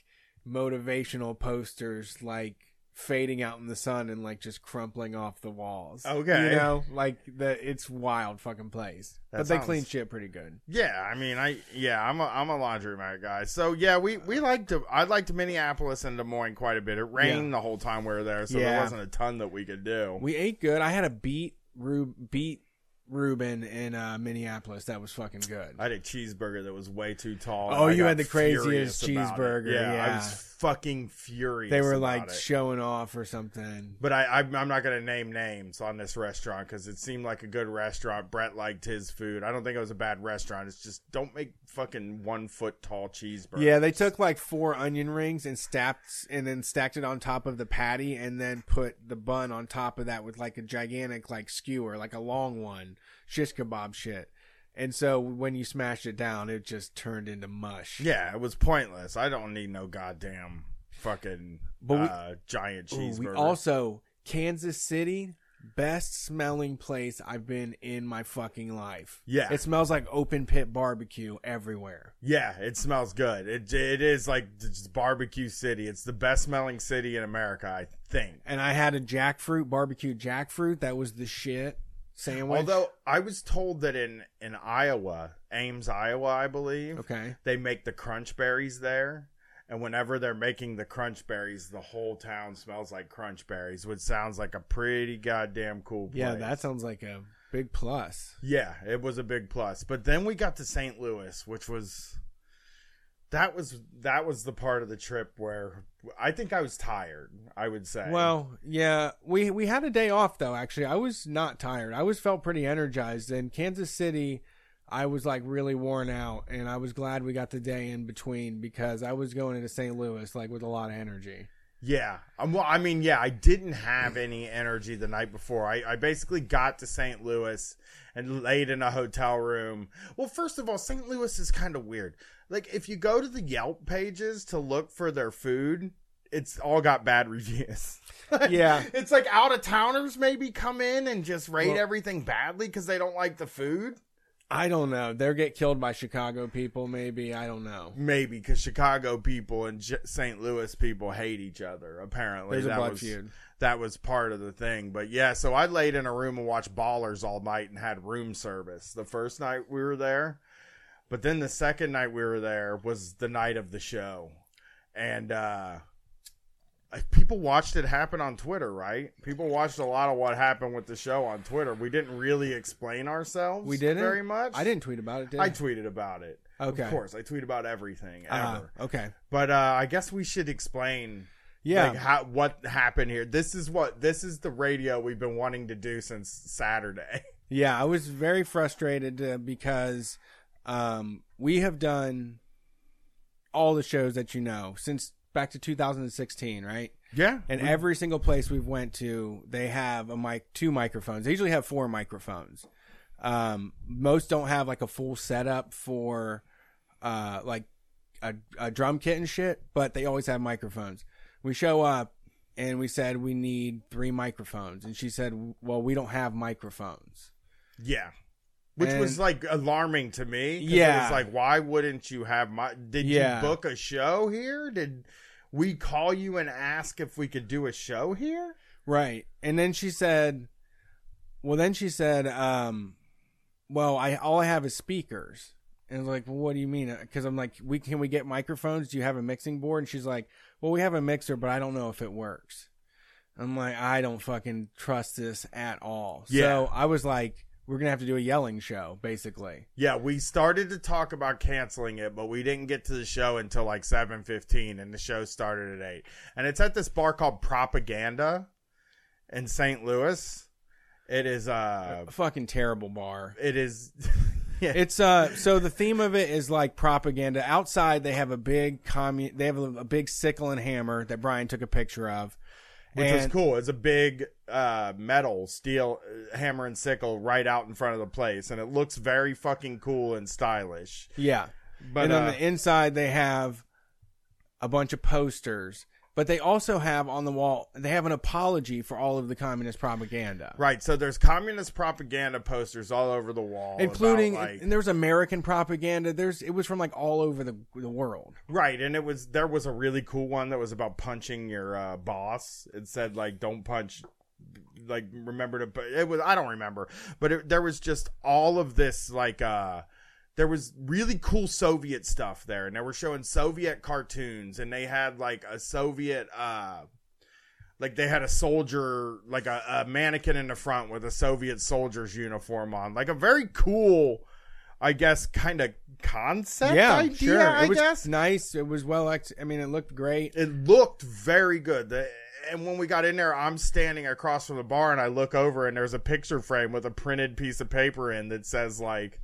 motivational posters like fading out in the sun and like just crumpling off the walls. Okay. you know, like the it's wild fucking place, That but they clean shit pretty good. Yeah, I mean, I yeah, I'm a I'm a laundromat guy. So yeah, we we liked I liked Minneapolis and Des Moines quite a bit. It rained the whole time we were there, so there wasn't a ton that we could do. We ate good. I had a beet Rub beet Reuben in uh, Minneapolis. That was fucking good. I had a cheeseburger that was way too tall. Oh, you had the craziest furious about it. cheeseburger, Yeah, I was fucking furious. they were like it. showing off or something. But I, I'm, I'm not going to name names on this restaurant because it seemed like a good restaurant. Brett liked his food. I don't think it was a bad restaurant. It's just don't make fucking one foot tall cheeseburgers. Yeah, they took like four onion rings and stacked and then stacked it on top of the patty and then put the bun on top of that with like a gigantic like skewer, like a long one, shish kebab shit. And so when you smashed it down, it just turned into mush. Yeah, it was pointless. I don't need no goddamn fucking But we- uh, giant Ooh, cheeseburger. we also Kansas City, best smelling place I've been in my fucking life. Yeah. it smells like open pit barbecue everywhere. yeah, it smells good. It it is like barbecue city. It's the best smelling city in America, I think. And I had a jackfruit barbecue jackfruit that was the shit sandwich. Although I was told that in in Iowa, Ames, Iowa, I believe, okay, they make the crunch berries there. And whenever they're making the crunch berries, the whole town smells like crunch berries, which sounds like a pretty goddamn cool place. yeah, that sounds like a big plus. Yeah, it was a big plus. But then we got to St. Louis, which was that was that was the part of the trip where I think I was tired, I would say. Well, yeah, we we had a day off though. Actually, I was not tired. I was felt pretty energized. In Kansas City, I was like really worn out, and I was glad we got the day in between because I was going into St. Louis like with a lot of energy. Yeah. Um, well, I mean, yeah, I didn't have any energy the night before. I, I basically got to St. Louis and laid in a hotel room. Well, first of all, St. Louis is kind of weird. Like, if you go to the Yelp pages to look for their food, it's all got bad reviews. Yeah. It's like out of towners maybe come in and just rate Well- everything badly because they don't like the food. I don't know. They'll get killed by Chicago people, maybe. I don't know. Maybe because Chicago people and J- St. Louis people hate each other. Apparently, There's that was feud. that was part of the thing. But yeah, so I laid in a room and watched Ballers all night and had room service the first night we were there. But then the second night we were there was the night of the show. And uh people watched it happen on Twitter, right? People watched a lot of what happened with the show on Twitter. We didn't really explain ourselves We didn't very much. I didn't tweet about it. Did I tweeted about it. Okay. Of course, I tweet about everything Ah, ever. okay. But uh, I guess we should explain Yeah. like how what happened here. This is what this is the radio we've been wanting to do since Saturday. Yeah, I was very frustrated uh, because um, we have done all the shows that you know since back to 2016, right? Yeah. And every single place we've went to, they have a mic, two microphones. They usually have four microphones. Um, most don't have like a full setup for, uh, like a, a drum kit and shit, but they always have microphones. We show up and we said we need three microphones, and she said, "Well, we don't have microphones." Yeah. Which And- was like alarming to me. 'cause It Yeah. was like, why wouldn't you have my. Did Yeah. you book a show here? Did we call you and ask if we could do a show here? Right. And then she said, well, then she said, um, well, I, all I have is speakers. And I was like, well, what do you mean? Cause I'm like, we, can we get microphones? Do you have a mixing board? And she's like, well, we have a mixer, but I don't know if it works. I'm like, I don't fucking trust this at all. Yeah. So I was like, we're going to have to do a yelling show, basically. Yeah, we started to talk about canceling it, but we didn't get to the show until like seven fifteen, and the show started at eight. And it's at this bar called Propaganda in St. Louis. It is uh, A fucking terrible bar. it is. yeah, It's uh so the theme of it is like propaganda. Outside they have a big commun they have a, a big sickle and hammer that Bryan took a picture of. Which was cool. It's a big uh, metal steel uh, hammer and sickle right out in front of the place, and it looks very fucking cool and stylish. Yeah. But and on uh, the inside they have a bunch of posters, but they also have on the wall they have an apology for all of the communist propaganda. right, so there's communist propaganda posters all over the wall, Including about, like, and there was American propaganda. There's it was from like all over the the world. Right, and it was there was a really cool one that was about punching your uh, boss. It said like don't punch like remember to but it was I don't remember, but it, there was just all of this like uh there was really cool Soviet stuff there and they were showing Soviet cartoons and they had like a Soviet uh like they had a soldier like a, a mannequin in the front with a Soviet soldier's uniform on. Like a very cool I guess kind of concept yeah, idea, sure. I it was guess nice. It was well ex- I mean it looked great. it looked very good. The, and when we got in there, I'm standing across from the bar and I look over and there's a picture frame with a printed piece of paper in that says like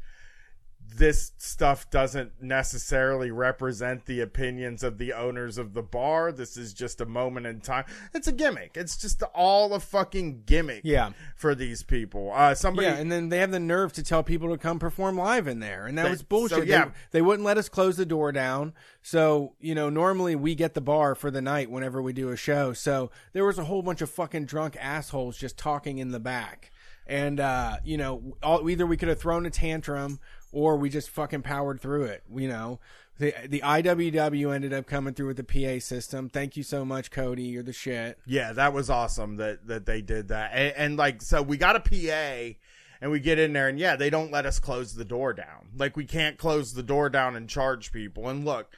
this stuff doesn't necessarily represent the opinions of the owners of the bar. This is just a moment in time. It's a gimmick. It's just all a fucking gimmick Yeah. for these people. Uh somebody Yeah, and then they have the nerve to tell people to come perform live in there, and that They- was bullshit. so, yeah. they, they wouldn't let us close the door down. So you know, normally we get the bar for the night whenever we do a show. So there was a whole bunch of fucking drunk assholes just talking in the back, and uh, you know, all, either we could have thrown a tantrum or we just fucking powered through it. You know. The, the IWW ended up coming through with the PA system. Thank you so much, Cody. You're the shit. Yeah, that was awesome that that they did that. And, and like so we got a PA and we get in there and yeah, they don't let us close the door down. Like we can't close the door down and charge people. And look,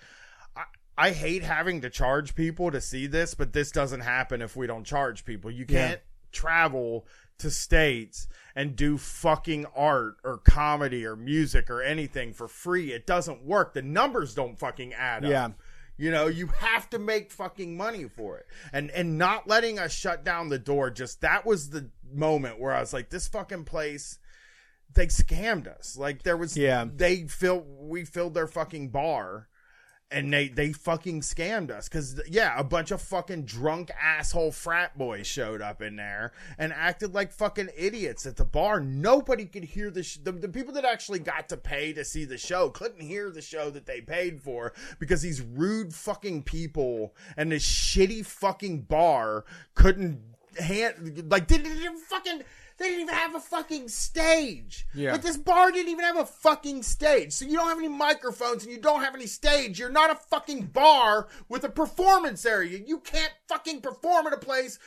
I, I hate having to charge people to see this, but this doesn't happen if we don't charge people. You can't travel to states and do fucking art or comedy or music or anything for free. It doesn't work. The numbers don't fucking add up. Yeah. You know, you have to make fucking money for it. And and not letting us shut down the door just that was the moment where I was like this fucking place they scammed us. Like there was Yeah. they filled we filled their fucking bar and they they fucking scammed us cuz yeah, a bunch of fucking drunk asshole frat boys showed up in there and acted like fucking idiots at the bar. Nobody could hear the sh- the, the people that actually got to pay to see the show couldn't hear the show that they paid for because these rude fucking people and this shitty fucking bar couldn't hand like didn't even fucking they didn't even have a fucking stage. Yeah. Like this bar didn't even have a fucking stage. So you don't have any microphones and you don't have any stage. You're not a fucking bar with a performance area. You can't fucking perform at a place.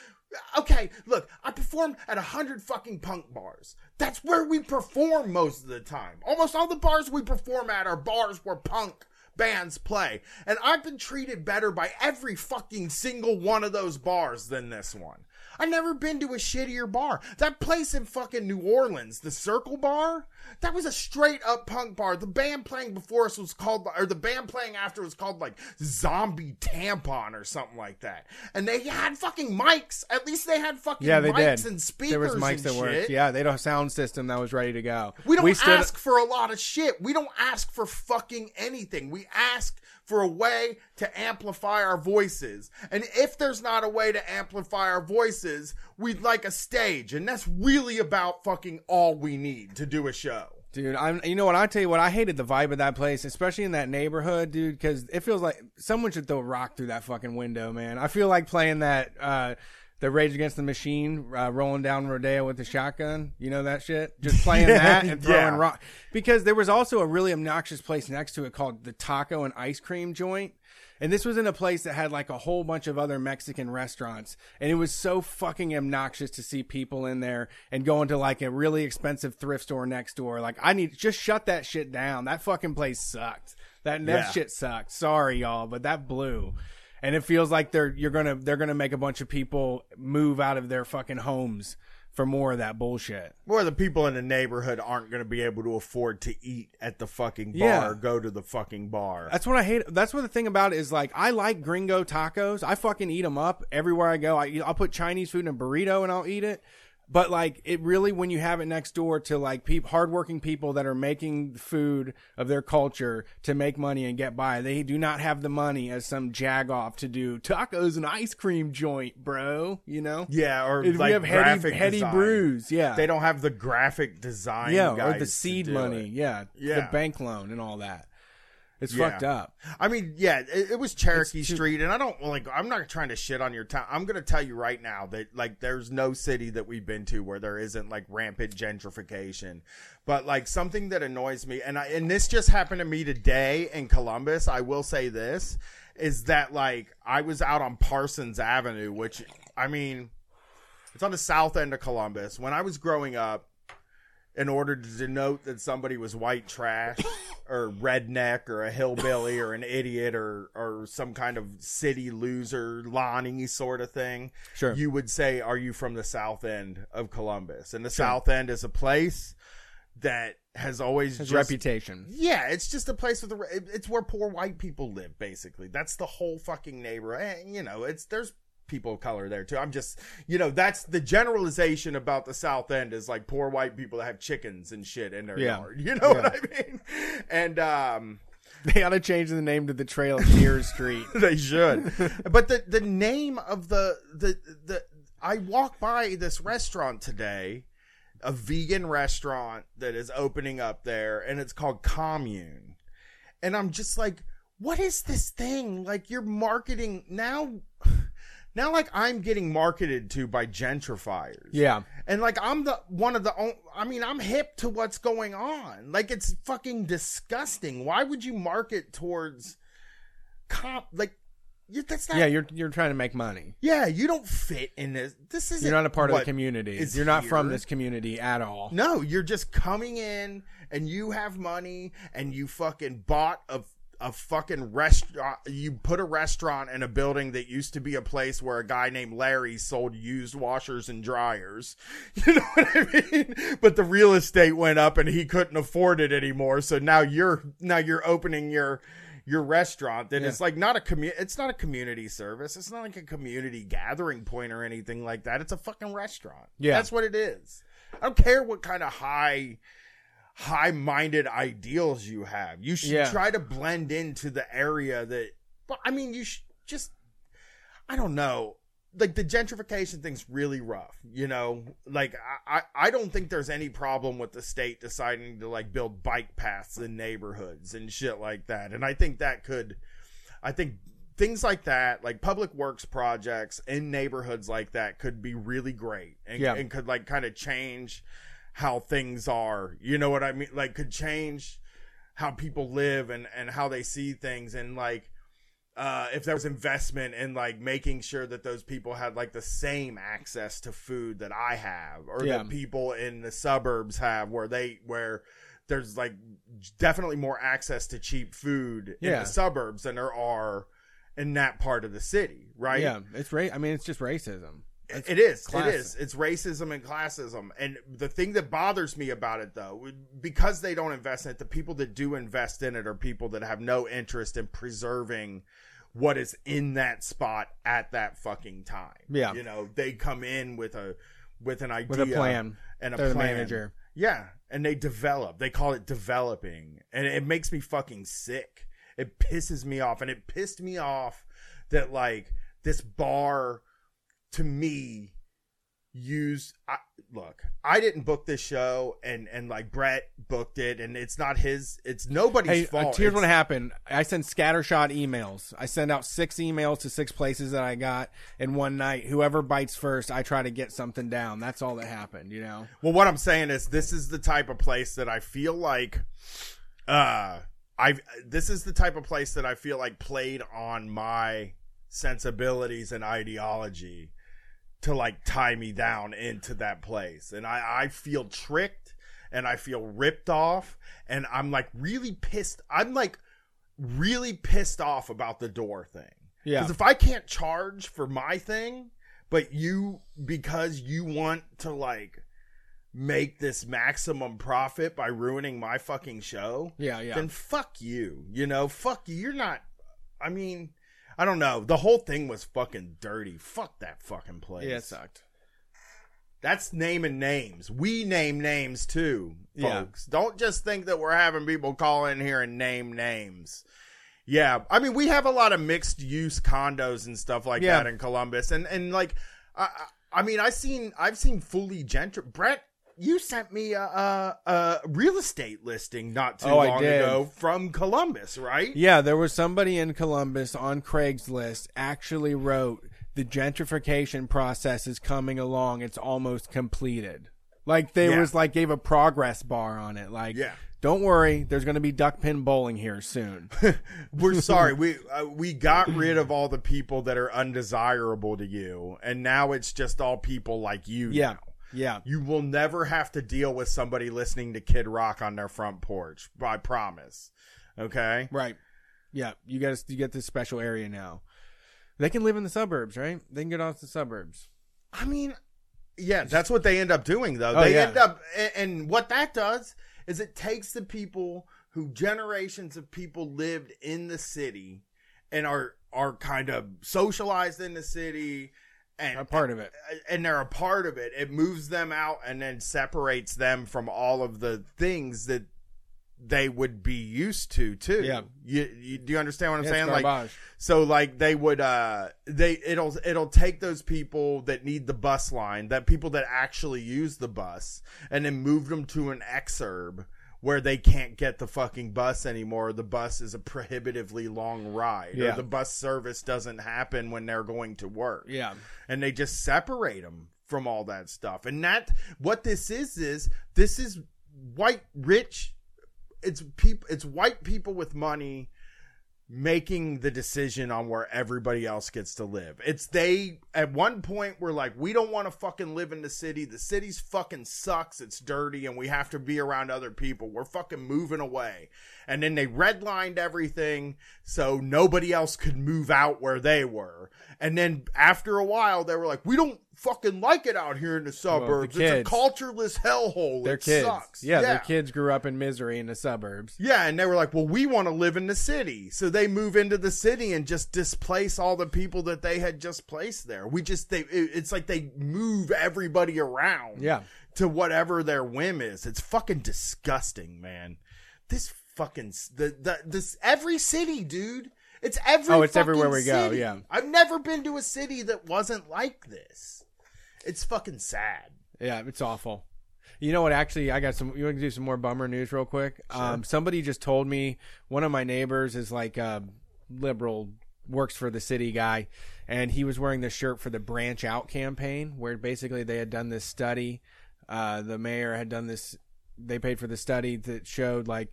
Okay, look, I performed at a hundred fucking punk bars. That's where we perform most of the time. Almost all the bars we perform at are bars where punk bands play. And I've been treated better by every fucking single one of those bars than this one. I never been to a shittier bar. That place in fucking New Orleans, the Circle Bar, that was a straight up punk bar. The band playing before us was called, or the band playing after was called like Zombie Tampon or something like that. And they had fucking mics. At least they had fucking Yeah, they mics did. and speakers. There was mics that worked. Yeah, they had a sound system that was ready to go. We don't stood- ask for a lot of shit. We don't ask for fucking anything. We ask for a way to amplify our voices. And if there's not a way to amplify our voices, we'd like a stage. And that's really about fucking all we need to do a show. Dude, I'm. You know what? I tell you what. I hated the vibe of that place, especially in that neighborhood, dude. Because it feels like someone should throw a rock through that fucking window, man. I feel like playing that, uh, the Rage Against the Machine, uh, rolling down Rodeo with the shotgun. You know that shit? Just playing that and throwing Yeah. rock. Because there was also a really obnoxious place next to it called the Taco and Ice Cream Joint. And this was in a place that had like a whole bunch of other Mexican restaurants. And it was so fucking obnoxious to see people in there and going to like a really expensive thrift store next door. Like, I need just shut that shit down. That fucking place sucked. That, that Yeah. shit sucked. Sorry, y'all, but that blew. And it feels like they're, you're gonna, they're gonna make a bunch of people move out of their fucking homes for more of that bullshit. Or the people in the neighborhood aren't going to be able to afford to eat at the fucking bar Yeah. go to the fucking bar. That's what I hate. That's what the thing about it is like I like gringo tacos. I fucking eat them up everywhere I go. I I'll put Chinese food in a burrito and I'll eat it. But like it really, when you have it next door to like peop hardworking people that are making food of their culture to make money and get by, they do not have the money as some jag off to do tacos and ice cream joint, bro. You know? yeah, or If like we have heady, graphic heady design. brews, yeah. They don't have the graphic design yeah, or the seed money, it. yeah, Yeah. the bank loan and all that. It's Yeah. fucked up. I mean, yeah, it, it was Cherokee too- Street, and I don't like. I'm not trying to shit on your town. I'm gonna tell you right now that like, there's no city that we've been to where there isn't like rampant gentrification. But like something that annoys me, and I, and this just happened to me today in Columbus. I will say this is that like I was out on Parsons Avenue, which I mean, it's on the south end of Columbus. When I was growing up, in order to denote that somebody was white trash or redneck or a hillbilly or an idiot or or some kind of city loser, Lonnie sort of thing. Sure. You would say, Are you from the south end of Columbus? And the south end is a place that has always just reputation. yeah, it's just a place with a, it's where poor white people live. Basically, that's the whole fucking neighborhood. And, you know, it's there's people of color there too. I'm just, you know, that's the generalization about the South End is like poor white people that have chickens and shit in their Yeah. yard. You know Yeah. what I mean? And um, They ought to change the name to the Trail of Tears Street. they should. but the the name of the the the I walked by this restaurant today, a vegan restaurant that is opening up there, and it's called Commune. And I'm just like, what is this thing? Like you're marketing now. Now, like I'm getting marketed to by gentrifiers. Yeah. And like I'm the one of the I mean I'm hip to what's going on. Like it's fucking disgusting. Why would you market towards comp like that's not Yeah, you're you're trying to make money. Yeah, you don't fit in this. This isn't You're not a part of the community. You're not from this community at all. No, you're just coming in and you have money and you fucking bought a a fucking restaurant. Uh, you put a restaurant in a building that used to be a place where a guy named Larry sold used washers and dryers. You know what I mean? But the real estate went up and he couldn't afford it anymore. So now you're now you're opening your your restaurant that Yeah. is like not a commu- it's not a community service. It's not like a community gathering point or anything like that. It's a fucking restaurant. Yeah. That's what it is. I don't care what kind of high high-minded ideals you have. You should Yeah. try to blend into the area that but I mean you should just I don't know. Like the gentrification thing's really rough, you know. Like I, I, I don't think there's any problem with the state deciding to like build bike paths in neighborhoods and shit like that. And I think that could, I think things like that, like public works projects in neighborhoods like that, could be really great and, Yeah. and could like kind of change how things are. You know what I mean? Like could change how people live and and how they see things and like uh, if there was investment in like making sure that those people had like the same access to food that I have, or Yeah. that people in the suburbs have, where they where there's like definitely more access to cheap food in the suburbs than there are in that part of the city, right? Yeah, it's ra- I mean, it's just racism. It is. class- It is. It's racism and classism. And the thing that bothers me about it, though, because they don't invest in it, the people that do invest in it are people that have no interest in preserving what is in that spot at that fucking time. Yeah. You know, they come in with a with an idea with a plan. and a They're plan. manager. Yeah, and they develop. They call it developing, and it makes me fucking sick. It pisses me off, and it pissed me off that like this bar to me used. I, look, I didn't book this show, and and like Brett booked it, and it's not his. It's nobody's Hey, uh, fault. here's It's- what happened. I sent scattershot emails. I send out six emails to six places that I got in one night. Whoever bites first, I try to get something down. That's all that happened, you know? Well, what I'm saying is this is the type of place that I feel like uh I this is the type of place that I feel like played on my sensibilities and ideology to like tie me down into that place. And I I feel tricked and I feel ripped off and I'm like really pissed. I'm like really pissed off about the door thing. Yeah. Because if I can't charge for my thing, but you because you want to like make this maximum profit by ruining my fucking show, Yeah, yeah. then fuck you. You know, fuck you. You're not. I mean, I don't know. The whole thing was fucking dirty. Fuck that fucking place. yeah, it sucked. That's naming names. We name names too, Yeah. folks. Don't just think that we're having people call in here and name names. Yeah, I mean we have a lot of mixed use condos and stuff like Yeah. that in Columbus, and and like, I, I mean I seen I've seen fully gentry. Brett, you sent me a, a, a real estate listing not too Oh, I long did. ago from Columbus, right? Yeah, there was somebody in Columbus on Craigslist actually wrote the gentrification process is coming along. It's almost completed. Like they Yeah. was like gave a progress bar on it. Like, Yeah. don't worry, there's going to be duck pin bowling here soon. We're sorry. We uh, we got rid of all the people that are undesirable to you, and now it's just all people like you. yeah, now. Yeah. You will never have to deal with somebody listening to Kid Rock on their front porch. I promise. Okay. Right. Yeah, you get you get this special area now. They can live in the suburbs, right? They can get off the suburbs. I mean, yeah, that's what they end up doing, though. Oh, they yeah. end up, and what that does is it takes the people who generations of people lived in the city and are are kind of socialized in the city and A part of it. and they're a part of it. It moves them out and then separates them from all of the things that they would be used to too. Yeah. You, you do you understand what I'm Yeah, saying? Like so like they would uh they it'll it'll take those people that need the bus line, that people that actually use the bus and then move them to an exurb where they can't get the fucking bus anymore. The bus is a prohibitively long ride Yeah. or the bus service doesn't happen when they're going to work Yeah. and they just separate them from all that stuff. And that what this is is this is white rich. It's people. It's white people with money making the decision on where everybody else gets to live. It's they at one point were like, we don't want to fucking live in the city. The city's fucking sucks. It's dirty and we have to be around other people. We're fucking moving away. And then they redlined everything so nobody else could move out where they were. And then after a while they were like, we don't fucking like it out here in the suburbs. it's a cultureless hellhole. Their it kids. sucks. Yeah, their kids grew up in misery in the suburbs. Yeah, and they were like, "Well, we want to live in the city." So they move into the city and just displace all the people that they had just placed there. We just they it- it's like they move everybody around Yeah. to whatever their whim is. It's fucking disgusting, man. This fucking the, the this every city, dude. It's every Oh, it's everywhere we go, yeah. I've never been to a city that wasn't like this. It's fucking sad. Yeah, it's awful. You know what? Actually, I got some. You want to do some more bummer news real quick? Um, somebody just told me one of my neighbors is like a liberal, works for the city guy, and he was wearing this shirt for the Branch Out campaign, where basically they had done this study. Uh, the mayor had done this. They paid for the study that showed like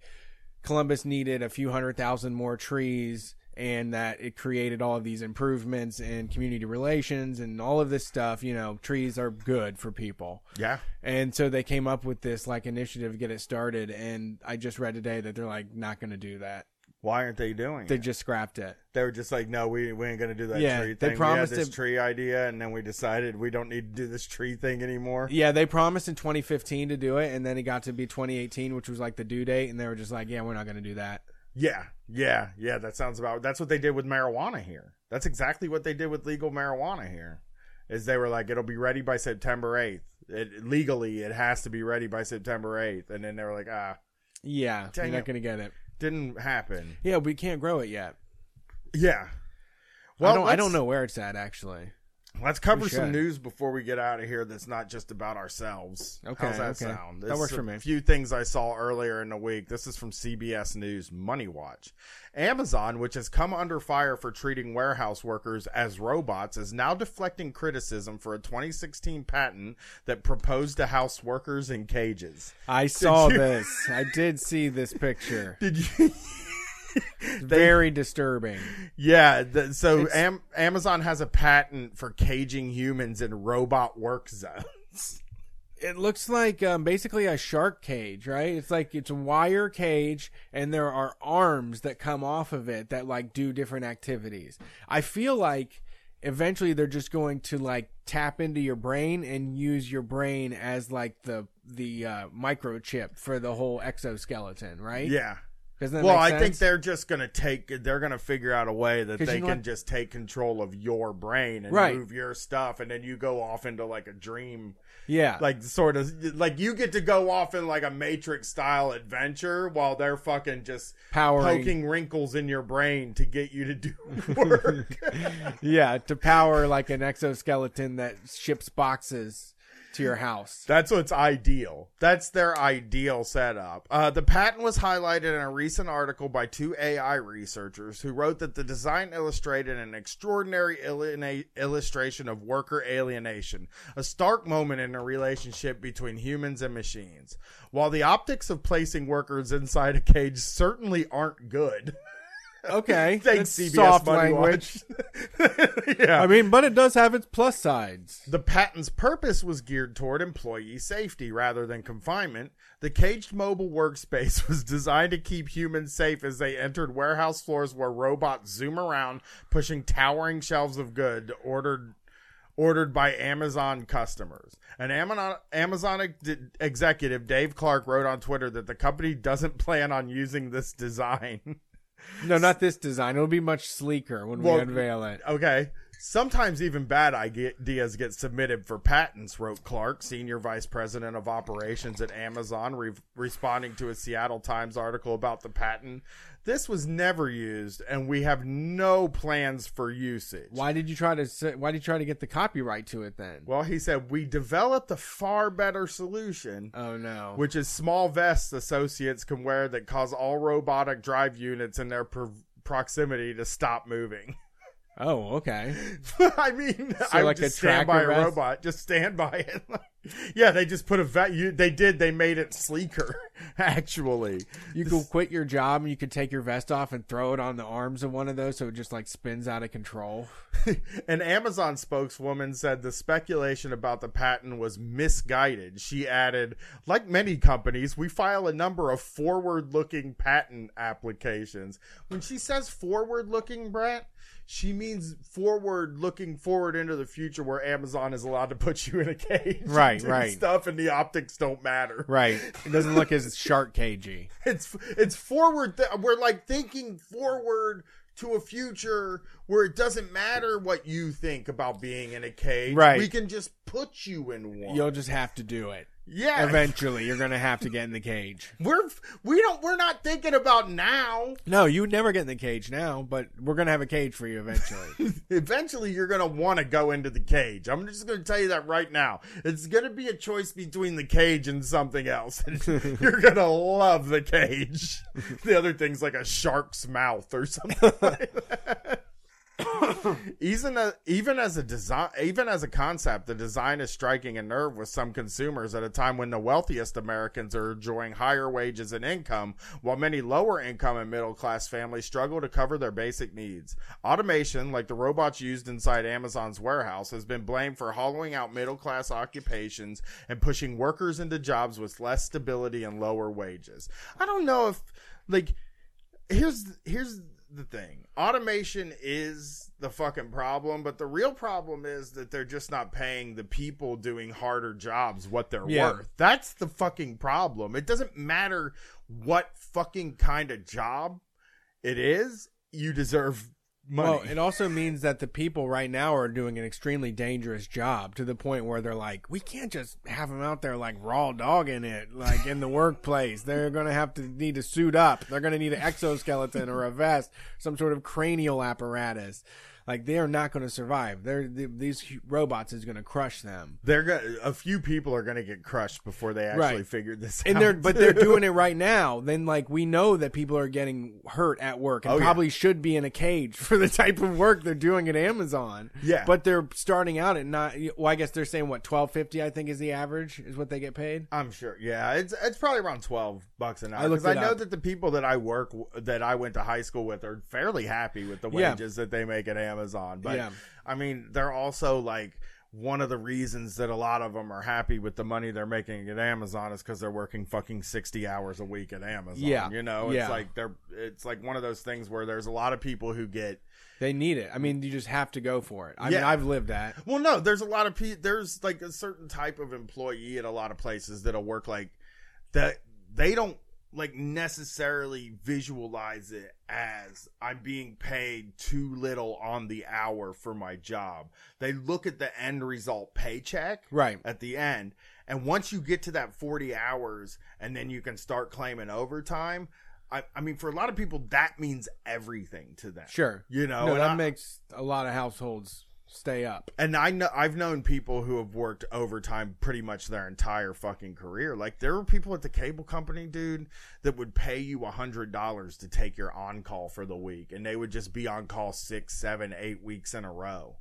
Columbus needed a few hundred thousand more trees and that it created all of these improvements in community relations and all of this stuff. You know, trees are good for people. Yeah. And so they came up with this like initiative to get it started. And I just read today that they're like not going to do that Why aren't they doing it? They it? just scrapped it. They were just like, no, we, we ain't gonna do that Yeah, tree they thing. promised we had this to- tree idea, and then we decided we don't need to do this tree thing anymore. Yeah, they promised in 2015 to do it, and then it got to be 2018, which was like the due date, and they were just like, "Yeah, we're not going to do that." Yeah, yeah, yeah. That sounds about. That's what they did with marijuana here. That's exactly what they did with legal marijuana here. Is they were like, it'll be ready by September eighth. It, legally, it has to be ready by September eighth, and then they were like, ah, Yeah, you're not it. going to get it. didn't happen. Yeah, we can't grow it yet. Yeah. I don't. I don't know where it's at actually. Let's cover some news before we get out of here. That's not just about ourselves. Okay, How's that okay. sound? That works for me. a few things I saw earlier in the week. This is from CBS News Money Watch. Amazon, which has come under fire for treating warehouse workers as robots, is now deflecting criticism for a 2016 patent that proposed to house workers in cages. I saw you- this. I did see this picture. Did you? Very disturbing. Yeah. The, so Am- Amazon has a patent for caging humans in robot work zones. It looks like um, basically a shark cage, right? It's like it's a wire cage, and there are arms that come off of it that like do different activities. I feel like eventually they're just going to like tap into your brain and use your brain as like the the uh, microchip for the whole exoskeleton, right? Yeah. Well, I think they're just gonna take. They're gonna figure out a way that they you know can what? just take control of your brain and Right. move your stuff, and then you go off into like a dream, yeah, like sort of like you get to go off in like a Matrix style adventure while they're fucking just powering. poking wrinkles in your brain to get you to do work. Yeah, to power like an exoskeleton that ships boxes to your house. That's what's ideal. That's their ideal setup. Uh, the patent was highlighted in a recent article by two AI researchers who wrote that the design illustrated an extraordinary illina- illustration of worker alienation, a stark moment in a relationship between humans and machines. While the optics of placing workers inside a cage certainly aren't good. Okay, Thanks, CBS soft Money language. Yeah. I mean, but it does have its plus sides. The patent's purpose was geared toward employee safety rather than confinement. The caged mobile workspace was designed to keep humans safe as they entered warehouse floors where robots zoom around, pushing towering shelves of good ordered ordered by Amazon customers. An Amazon executive, Dave Clark, wrote on Twitter that the company doesn't plan on using this design. No, not this design. It'll be much sleeker when Well, we unveil it. Okay. Sometimes even bad ideas get submitted for patents, wrote Clark, senior vice president of operations at Amazon, re- responding to a Seattle Times article about the patent. This was never used, and we have no plans for usage. Why did you try to? say- Why did you try to get the copyright to it then? Well, he said, we developed a far better solution, Oh no. which is small vests associates can wear that cause all robotic drive units in their pro- proximity to stop moving. oh, okay. I mean, So I would like a just stand by a robot. Just stand by it. yeah, they just put a vet. You, they did. They made it sleeker. Actually, You could quit your job and you could take your vest off and throw it on the arms of one of those, so it just like spins out of control. An Amazon spokeswoman said the speculation about the patent was misguided. She added, like many companies, we file a number of forward looking patent applications. When she says forward looking, Brett, she means forward looking forward into the future where Amazon is allowed to put you in a cage. Right, right. Stuff and the optics don't matter. Right. It doesn't look as shark cagey. It's it's forward. Th- we're like thinking forward to a future where it doesn't matter what you think about being in a cage. Right. We can just put you in one. You'll just have to do it. Yeah. Eventually, you're gonna have to get in the cage. We're we don't we're not thinking about now. No, you would never get in the cage now, but we're gonna have a cage for you eventually. Eventually, you're gonna want to go into the cage. I'm just gonna tell you that right now. It's gonna be a choice between the cage and something else. you're gonna love the cage. The other thing's like a shark's mouth or something. like that. even a, even as a design, even as a concept, the design is striking a nerve with some consumers at a time when the wealthiest Americans are enjoying higher wages and income, while many lower income and middle class families struggle to cover their basic needs. Automation, like the robots used inside Amazon's warehouse, has been blamed for hollowing out middle class occupations and pushing workers into jobs with less stability and lower wages. I don't know if like here's here's the thing. Automation is the fucking problem, but the real problem is that they're just not paying the people doing harder jobs what they're Yeah. worth. That's the fucking problem. It doesn't matter what fucking kind of job it is, you deserve money. Well, it also means that the people right now are doing an extremely dangerous job to the point where they're like, we can't just have them out there like raw dogging it, like in the workplace. They're going to have to need to suit up. They're going to need an exoskeleton or a vest, some sort of cranial apparatus. Like they are not going to survive. They're th- these robots is going to crush them. they're a few people are gonna get crushed before they actually Right. figure this And out. they're but they're doing it right now. Then like we know that people are getting hurt at work and Oh, yeah. probably should be in a cage for the type of work they're doing at Amazon. Yeah. But they're starting out at not well, I guess they're saying what, twelve fifty I think is the average, is what they get paid. I'm sure. Yeah, it's it's probably around twelve bucks an hour. I Because I it know up. that the people that I work that I went to high school with are fairly happy with the Yeah. wages that they make at Amazon. But Yeah. I mean, they're also like one of the reasons that a lot of them are happy with the money they're making at Amazon is because they're working fucking sixty hours a week at Amazon. Yeah. you know, it's Yeah. like they're it's like one of those things where there's a lot of people who get They need it. I mean, you just have to go for it. I mean, Yeah. I've lived that. Well, no, there's a lot of pe- there's like a certain type of employee at a lot of places that'll work like that. They don't like necessarily visualize it as I'm being paid too little on the hour for my job. They look at the end result paycheck Right. at the end, and once you get to that 40 hours, and then you can start claiming overtime. I, I mean, for a lot of people, that means everything to them. Sure. You know, no, that I- makes a lot of households stay up. and I know I've known people who have worked overtime pretty much their entire fucking career. Like there were people at the cable company, dude, that would pay you a hundred dollars to take your on call for the week, and they would just be on call six, seven, eight weeks in a row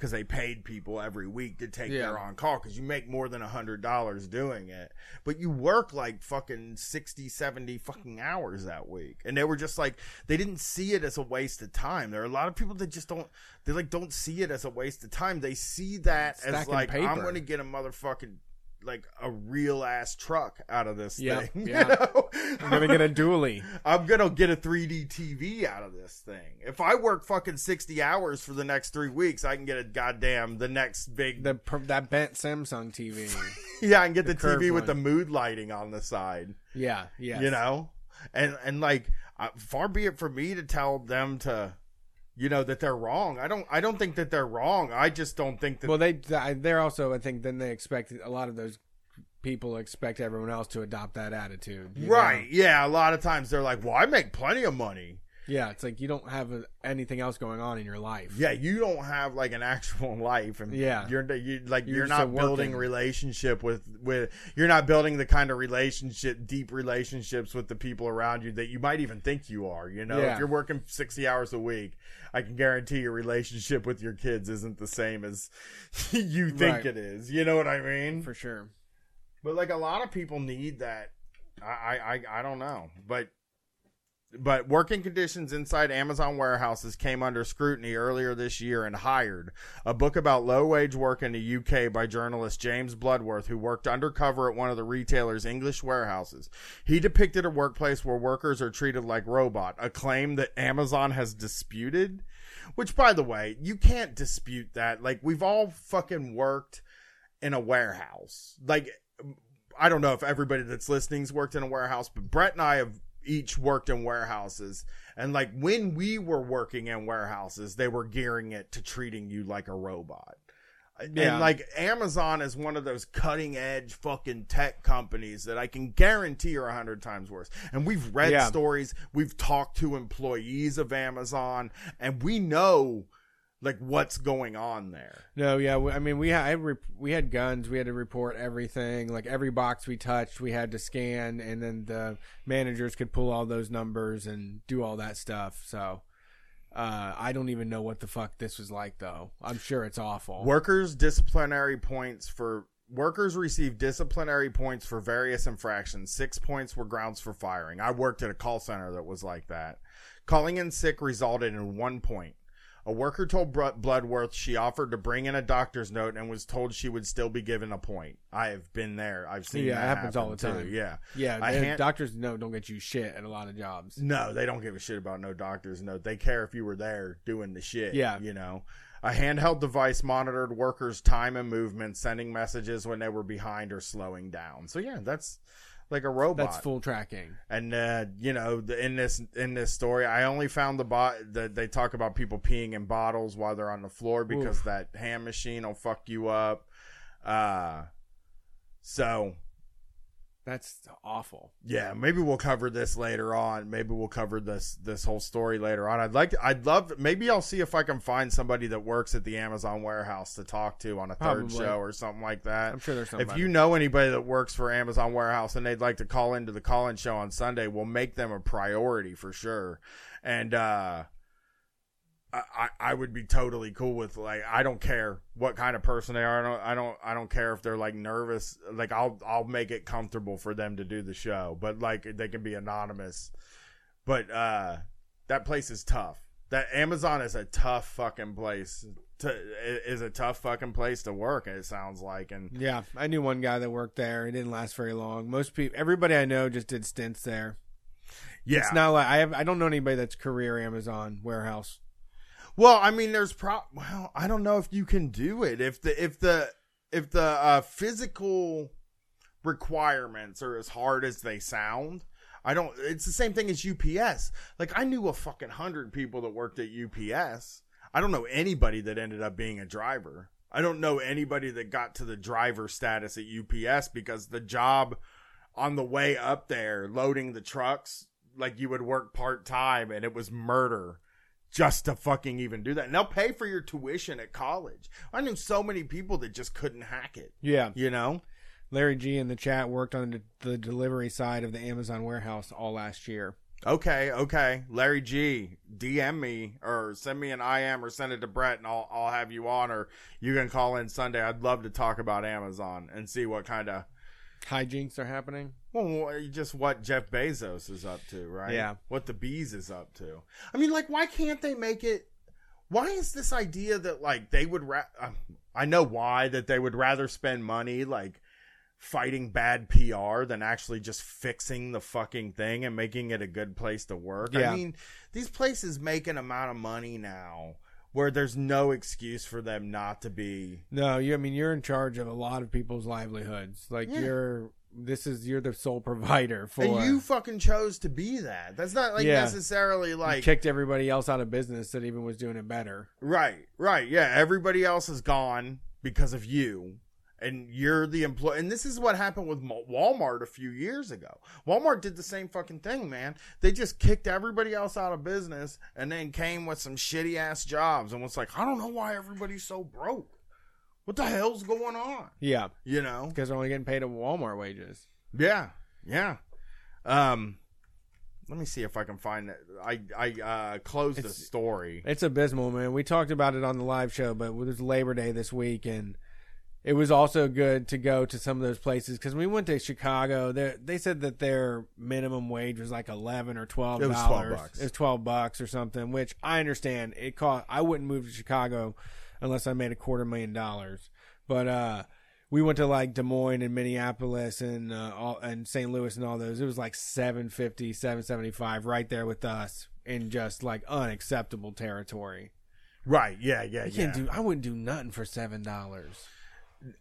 because they paid people every week to take Yeah. their on call because you make more than a hundred dollars doing it, but you work like fucking 60, 70 fucking hours that week, and they were just like they didn't see it as a waste of time. There are a lot of people that just don't they like don't see it as a waste of time. They see that as like I'm going to get a motherfucking like a real ass truck out of this Yeah, thing. yeah. You know? I'm gonna get a dually. I'm gonna get a 3D TV out of this thing. If I work fucking 60 hours for the next three weeks, I can get a goddamn the next big. The that bent Samsung TV. yeah, I can get the, curved TV with the mood lighting on the side. yeah. Yeah. You know, and and like uh, far be it for me to tell them to, you know, that they're wrong. I don't. I don't think that they're wrong. I just don't think that. Well, they they're also I think then they expect a lot of those people expect everyone else to adopt that attitude. you know? right? Yeah. A lot of times they're like, "Well, I make plenty of money." Yeah, it's like you don't have a, anything else going on in your life. Yeah, you don't have like an actual life, and Yeah. you're you like You're you're, not building working- relationship with with you're not building the kind of relationship, deep relationships with the people around you that you might even think you are. You know, Yeah. if you're working sixty hours a week, I can guarantee your relationship with your kids isn't the same as you think Right. it is. You know what I mean? for sure. But like a lot of people need that. I I I, I don't know, but but working conditions inside Amazon warehouses came under scrutiny earlier this year and hired a book about low wage work in the UK by journalist James Bloodworth, who worked undercover at one of the retailer's English warehouses. He depicted a workplace where workers are treated like robot, a claim that Amazon has disputed. Which, by the way, you can't dispute that. Like we've all fucking worked in a warehouse. Like I don't know if everybody that's listening's worked in a warehouse, but Brett and I have each worked in warehouses. And like when we were working in warehouses, they were gearing it to treating you like a robot. Yeah. And like Amazon is one of those cutting edge fucking tech companies that I can guarantee are a hundred times worse. And we've read Yeah. stories, we've talked to employees of Amazon, and we know like what's going on there. No, yeah, I mean we had we had guns. We had to report everything. Like every box we touched, we had to scan, and then the managers could pull all those numbers and do all that stuff. So uh, I don't even know what the fuck this was like, though. I'm sure it's awful. Workers disciplinary points for workers receive disciplinary points for various infractions. Six points were grounds for firing. I worked at a call center that was like that. Calling in sick resulted in one point. A worker told Br- Bloodworth she offered to bring in a doctor's note and was told she would still be given a point. I have been there. I've seen Yeah, that it happens happen all the too. time. Yeah. Yeah, I hand- doctors no don't get you shit at a lot of jobs. No, they don't give a shit about no doctor's note. They care if you were there doing the shit. Yeah. You know, a handheld device monitored workers' time and movement, sending messages when they were behind or slowing down. So yeah, that's like a robot. That's full tracking. And uh, you know, the, in this in this story, I only found the bot that they talk about people peeing in bottles while they're on the floor because Oof. that hand machine will fuck you up. Uh, so That's awful. yeah, maybe we'll cover this later on. Maybe we'll cover this this whole story later on. I'd like to, I'd love maybe I'll see if I can find somebody that works at the Amazon warehouse to talk to on a third Probably. show or something like that. I'm sure there's somebody. If you know anybody that works for Amazon warehouse and they'd like to call into the call-in show on Sunday, we'll make them a priority for sure. And uh I, I would be totally cool with like I don't care what kind of person they are. I don't I don't I don't care if they're like nervous. Like I'll I'll make it comfortable for them to do the show. But like they can be anonymous. But uh that place is tough. That Amazon is a tough fucking place. To, is a tough fucking place to work. It sounds like, and yeah, I knew one guy that worked there. It didn't last very long. Most people, everybody I know, just did stints there. yeah, It's not like I have. I don't know anybody that's career Amazon warehouse. Well, I mean, there's pro. Well, I don't know if you can do it if the if the if the uh, physical requirements are as hard as they sound. I don't. It's the same thing as UPS. Like I knew a fucking hundred people that worked at UPS. I don't know anybody that ended up being a driver. I don't know anybody that got to the driver status at UPS because the job on the way up there loading the trucks like you would work part time and it was murder just to fucking even do that. And they'll pay for your tuition at college. I knew so many people that just couldn't hack it. Yeah, You know? Larry G in the chat worked on the- delivery side of the Amazon warehouse all last year. Okay, okay. Larry G, DM me or send me an IM or send it to Brett and I'll I'll have you on or you can call in Sunday. I'd love to talk about Amazon and see what kind of Hijinks are happening. Well, just what Jeff Bezos is up to, right? Yeah. What the bees is up to. I mean, like, why can't they make it? Why is this idea that like they would? Ra- um, I know why that they would rather spend money like fighting bad PR than actually just fixing the fucking thing and making it a good place to work. Yeah. I mean, these places make an amount of money now where there's no excuse for them not to be. No, you. I mean, you're in charge of a lot of people's livelihoods. Like Yeah. you're. This is you're the sole provider for. And you fucking chose to be that. That's not like Yeah. necessarily You like kicked everybody else out of business that even was doing it better. Right, right. Yeah, everybody else is gone because of you. And you're the employee. And this is what happened with Walmart a few years ago. Walmart did the same fucking thing, man. They just kicked everybody else out of business and then came with some shitty ass jobs and was like, I don't know why everybody's so broke. What the hell's going on? Yeah, You know? because they're only getting paid at Walmart wages. Yeah, yeah. Um, let me see if I can find it. I I uh, closed the It's- story. It's abysmal, man. We talked about it on the live show, but it was Labor Day this week, and it was also good to go to some of those places because we went to Chicago. They they said that their minimum wage was like eleven or twelve It was dollars. 12 bucks. It was twelve bucks or something, which I understand. It cost. I wouldn't move to Chicago unless I made a quarter million dollars. But uh, we went to like Des Moines and Minneapolis and uh, all, and St. Louis and all those. It was like 750, 775 right there with us in just like unacceptable territory. Right? Yeah, yeah, I yeah. can't do. I wouldn't do nothing for seven dollars.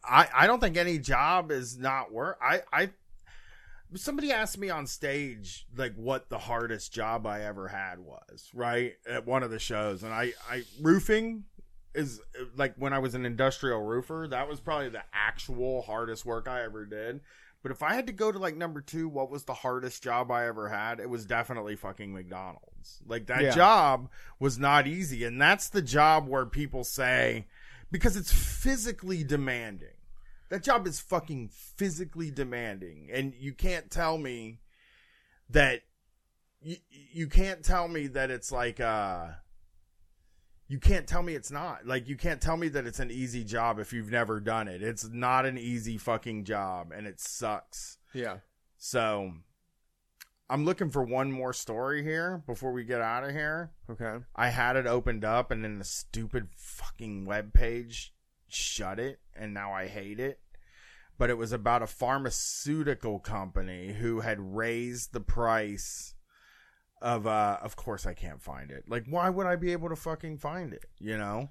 I, I don't think any job is not worth. I, I, somebody asked me on stage, like, what the hardest job I ever had was, right? At one of the shows. And I, I, roofing is like when I was an industrial roofer, that was probably the actual hardest work I ever did. But if I had to go to like number two, what was the hardest job I ever had? It was definitely fucking McDonald's. Like that Yeah. job was not easy. And that's the job where people say, because it's physically demanding. That job is fucking physically demanding. And you can't tell me that you, you can't tell me that it's like uh you can't tell me it's not. Like you can't tell me that it's an easy job if you've never done it. It's not an easy fucking job and it sucks. Yeah. So I'm looking for one more story here before we get out of here. Okay. I had it opened up and then the stupid fucking web page shut it and now I hate it. But it was about a pharmaceutical company who had raised the price of uh of course I can't find it. Like why would I be able to fucking find it, you know?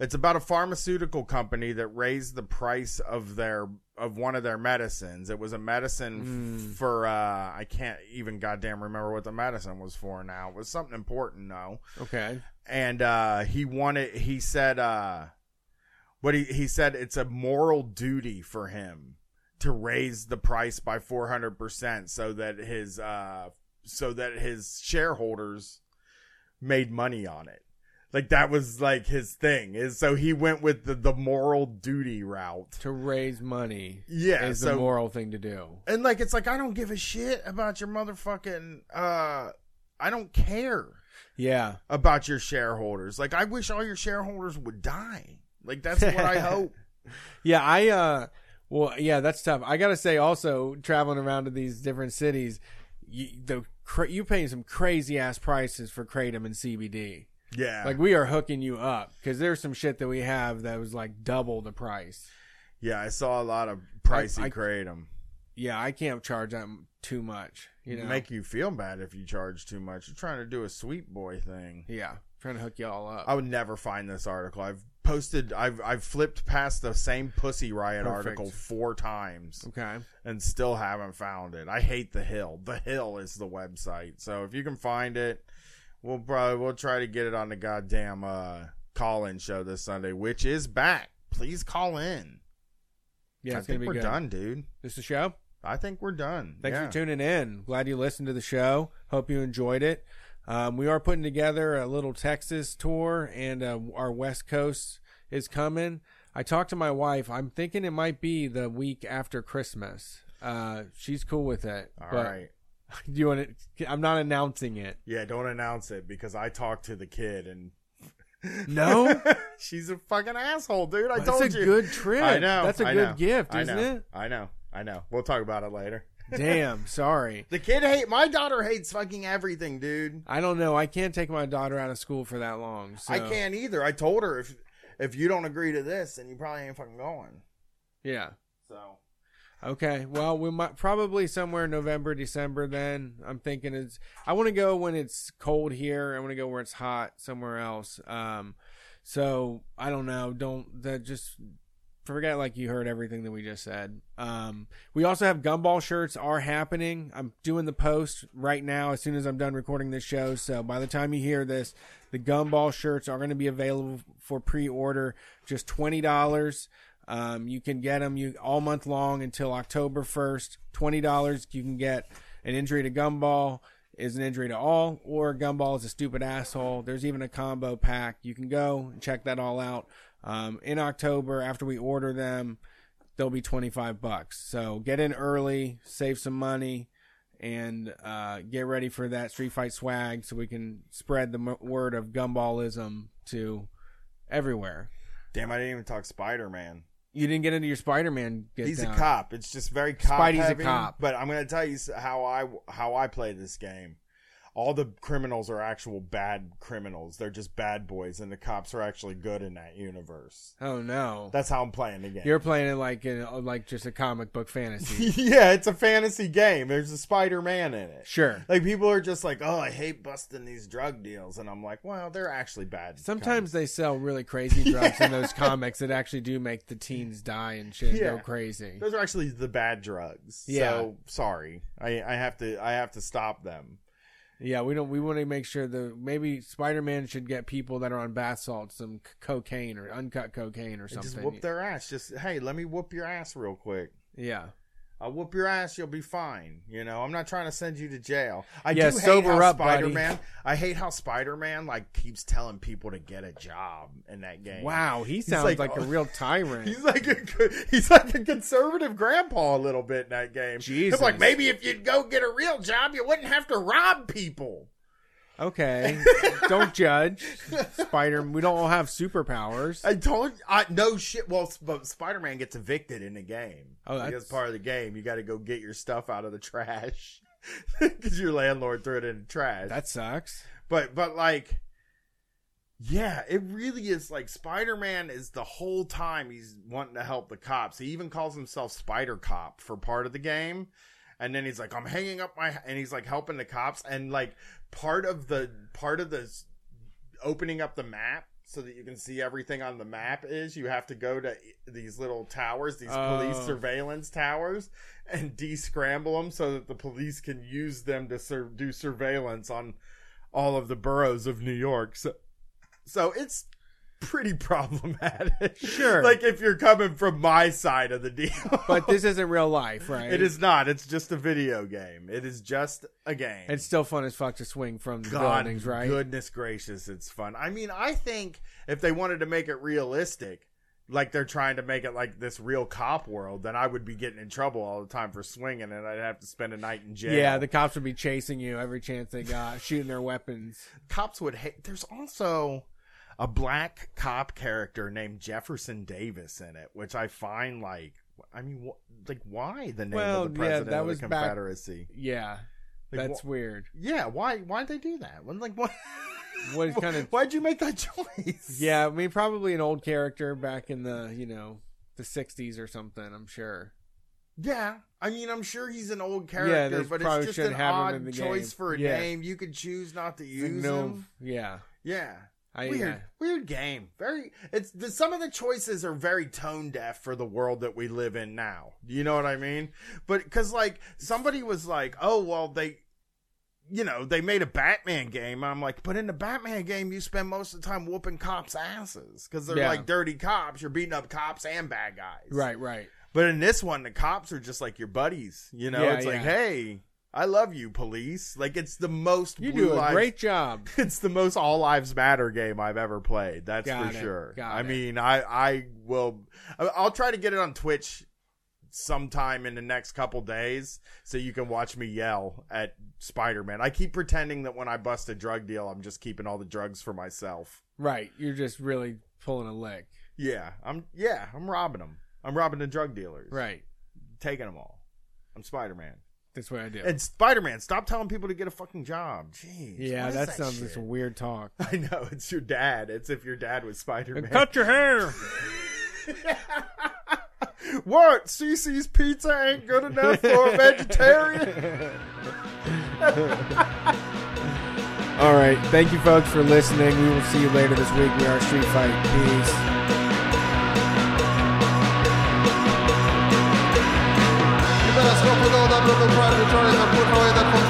It's about a pharmaceutical company that raised the price of their of one of their medicines. It was a medicine f- for uh I can't even goddamn remember what the medicine was for now. It was something important though Okay. and uh, he wanted he said uh, what he he said it's a moral duty for him to raise the price by 400% so that his uh so that his shareholders made money on it like that was like his thing is so he went with the the moral duty route To raise money yeah is so the moral thing to do. and like it's like i don't give a shit about your motherfucking uh i don't care Yeah. about your shareholders. Like I wish all your shareholders would die. Like that's what I hope. Yeah, I uh well, yeah, that's tough. I got to say also traveling around to these different cities, you, the cra- you paying some crazy ass prices for kratom and CBD. Yeah. Like we are hooking you up cuz there's some shit that we have that was like double the price. yeah, I saw a lot of pricey I- I- kratom. Yeah, I can't charge them too much, you know. Make you feel bad if you charge too much. You're trying to do a sweet boy thing. yeah, trying to hook you all up. I would never find this article. I've posted I've I've flipped past the same Pussy Riot Perfect. article four times okay. and still haven't found it. I hate the hill. The hill is the website. So if you can find it, we'll probably we'll try to get it on the goddamn uh call in show this Sunday, which is back. Please call in. Yeah, I it's think to be we're good. done, dude. This is the show? I think we're done. Thanks yeah. for tuning in. Glad you listened to the show. Hope you enjoyed it. Um, we are putting together a little Texas tour, and uh, our West Coast is coming. I talked to my wife. I'm thinking it might be the week after Christmas. Uh, she's cool with it. All right. Do you want to? I'm not announcing it. Yeah, don't announce it because I talked to the kid and No, she's a fucking asshole, dude. I that's told a you. good trip. I know. That's a I good know, gift, isn't know, it? I know. I know. We'll talk about it later. Damn. Sorry. The kid hate my daughter hates fucking everything, dude. I don't know. I can't take my daughter out of school for that long. So. I can't either. I told her if if you don't agree to this, then you probably ain't fucking going. Yeah. So Okay. Well, we might probably somewhere November, December. Then I'm thinking it's. I want to go when it's cold here. I want to go where it's hot somewhere else. Um, so I don't know. Don't that just forget like you heard everything that we just said. Um, we also have gumball shirts are happening. I'm doing the post right now as soon as I'm done recording this show. So by the time you hear this, the gumball shirts are going to be available for pre-order. Just twenty dollars. Um, you can get them you all month long until October 1st. $20 you can get an injury to gumball is an injury to all or gumball is a stupid asshole. There's even a combo pack. You can go and check that all out. Um, in October after we order them, they'll be 25 bucks. So get in early, save some money and uh, get ready for that street fight swag so we can spread the m- word of gumballism to everywhere. damn, I didn't even talk Spider Man. You didn't get into your Spider-Man. He's down. a cop. It's just very cop Spidey's a cop. But I'm gonna tell you how I how I play this game. All the criminals are actual bad criminals. They're just bad boys, and the cops are actually good in that universe. Oh no! That's how I'm playing the game. You're playing it like in like just a comic book fantasy. yeah, it's a fantasy game. There's a Spider Man in it. sure. Like people are just like, oh, I hate busting these drug deals, and I'm like, well, they're actually bad. Sometimes they sell really crazy drugs in those comics that actually do make the teens die and shit Yeah. go crazy. those are actually the bad drugs. Yeah. So sorry, I I have to I have to stop them. Yeah, we don't. We want to make sure the maybe Spider-Man should get people that are on bath salts some c- cocaine or uncut cocaine or something. just whoop their ass. Just hey, let me whoop your ass real quick. yeah. I'll whoop your ass. You'll be fine. You know, I'm not trying to send you to jail. I Yeah, do hate how up. Spider-Man. I hate how Spider-Man like keeps telling people to get a job in that game. Wow, he sounds like- like, a oh, real tyrant. He's like a he's like a conservative grandpa a little bit in that game. Jesus. He's like maybe if you'd go get a real job, you wouldn't have to rob people. Okay, don't judge Spider. Man. We don't all have superpowers. I told I no shit. Well, but Spider-Man gets evicted in the game. Oh, that's- part of the game. You got to go get your stuff out of the trash. because your landlord threw it in the trash. That sucks. but but like yeah it really is like spider-man is the whole time he's wanting to help the cops he even calls himself spider cop for part of the game and then he's like i'm hanging up my and he's like helping the cops and like part of the part of the opening up the map so that you can see everything on the map is you have to go to these little towers these police Oh. surveillance towers and de-scramble them so that the police can use them to sur- do surveillance on all of the boroughs of New York. So, so it's pretty problematic. Sure. like if you're coming from my side of the deal. But this isn't real life, right? it is not. It's just a video game. It is just a game. It's still fun as fuck to swing from the God, buildings, right? Goodness gracious, it's fun. I mean, I think if they wanted to make it realistic, like they're trying to make it like this real cop world, then I would be getting in trouble all the time for swinging, and I'd have to spend a night in jail. Yeah, the cops would be chasing you every chance they got, shooting their weapons. cops would hate. There's also a black cop character named Jefferson Davis in it, which I find like, I mean, wh- like why the name Well, of the yeah, president that of was the back- Confederacy? Yeah, Like, that's wh- weird. yeah, why? why did they do that? When, like, what? What kind of? Why'd you make that choice? Yeah, I mean, probably an old character back in the you know the '60s or something. I'm sure. Yeah, I mean, I'm sure he's an old character, they but it's just an odd choice game. for a Yeah. name. You could choose not to use him. yeah, Yeah, I weird, yeah. weird game. Very. It's the, some of the choices are very tone deaf for the world that we live in now. You know what I mean? But because like somebody was like, oh well, they. You know, they made a Batman game. I'm like, but in the Batman game, you spend most of the time whooping cops' asses because they're Yeah. like dirty cops. You're beating up cops and bad guys. Right, right. But in this one, the cops are just like your buddies. You know, Yeah, it's like, hey, I love you, police. Like it's the most You Blue do a Lives- great job. It's the most all lives matter game I've ever played. That's Got for it, sure. got I it. mean, I I will. I'll try to get it on Twitch sometime in the next couple days so you can watch me yell at Spider-Man. I keep pretending that when I bust a drug deal, I'm just keeping all the drugs for myself. Right, you're just really pulling a leg. Yeah, I'm yeah, I'm robbing them. I'm robbing the drug dealers. Right, Taking them all. I'm Spider-Man. That's what I do. And Spider Man, stop telling people to get a fucking job. Jeez. yeah, what is that, sounds like some weird talk. I know it's your dad. It's if your dad was Spider Man. Cut your hair. what? CiCi's pizza ain't good enough for a vegetarian. All right, thank you, folks, for listening. We will see you later this week. We are Street Fight. Peace.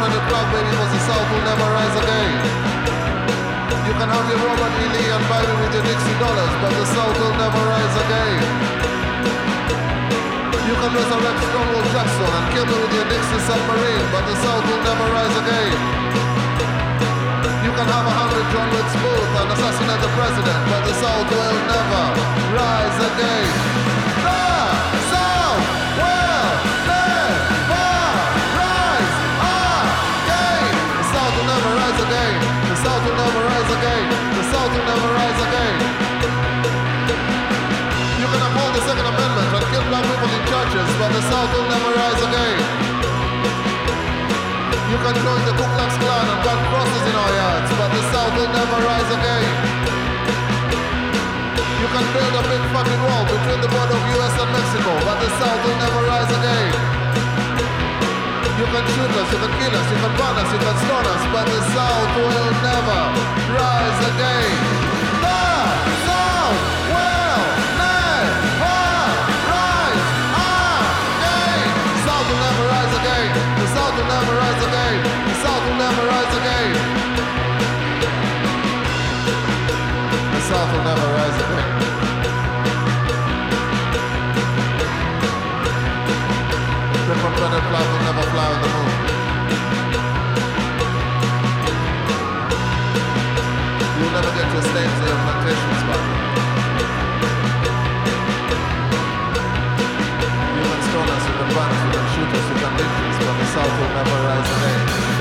Away that confounded baby, because the South will never rise again. You can have your Robert E. Lee and me with your Dixie dollars, but the South will never rise again. You can resurrect Stonewall Jackson and kill me with your Dixie submarine, but the South will never rise again. You can have a hundred John Wilkes Booth and assassinate the president, but the South will never rise again. The South never rise again. You can uphold the Second Amendment and kill black people in churches, but the South will never rise again. You can join the Ku Klux Klan and gun crosses in our yards, but the South will never rise again. You can build a big fucking wall between the border of US and Mexico, but the South will never rise again. You can shoot us, you can kill us, you can burn us, you can stone us, but the South will never rise again. The South will never rise again. The South will never rise again. The South will never rise again. The South will never rise again. The South will never rise again. butterflies will never fly on the moon. You'll never get your slaves in your plantation spot. humans can stone us, with can bombs, with you shooters, with us, you but the south will never rise again.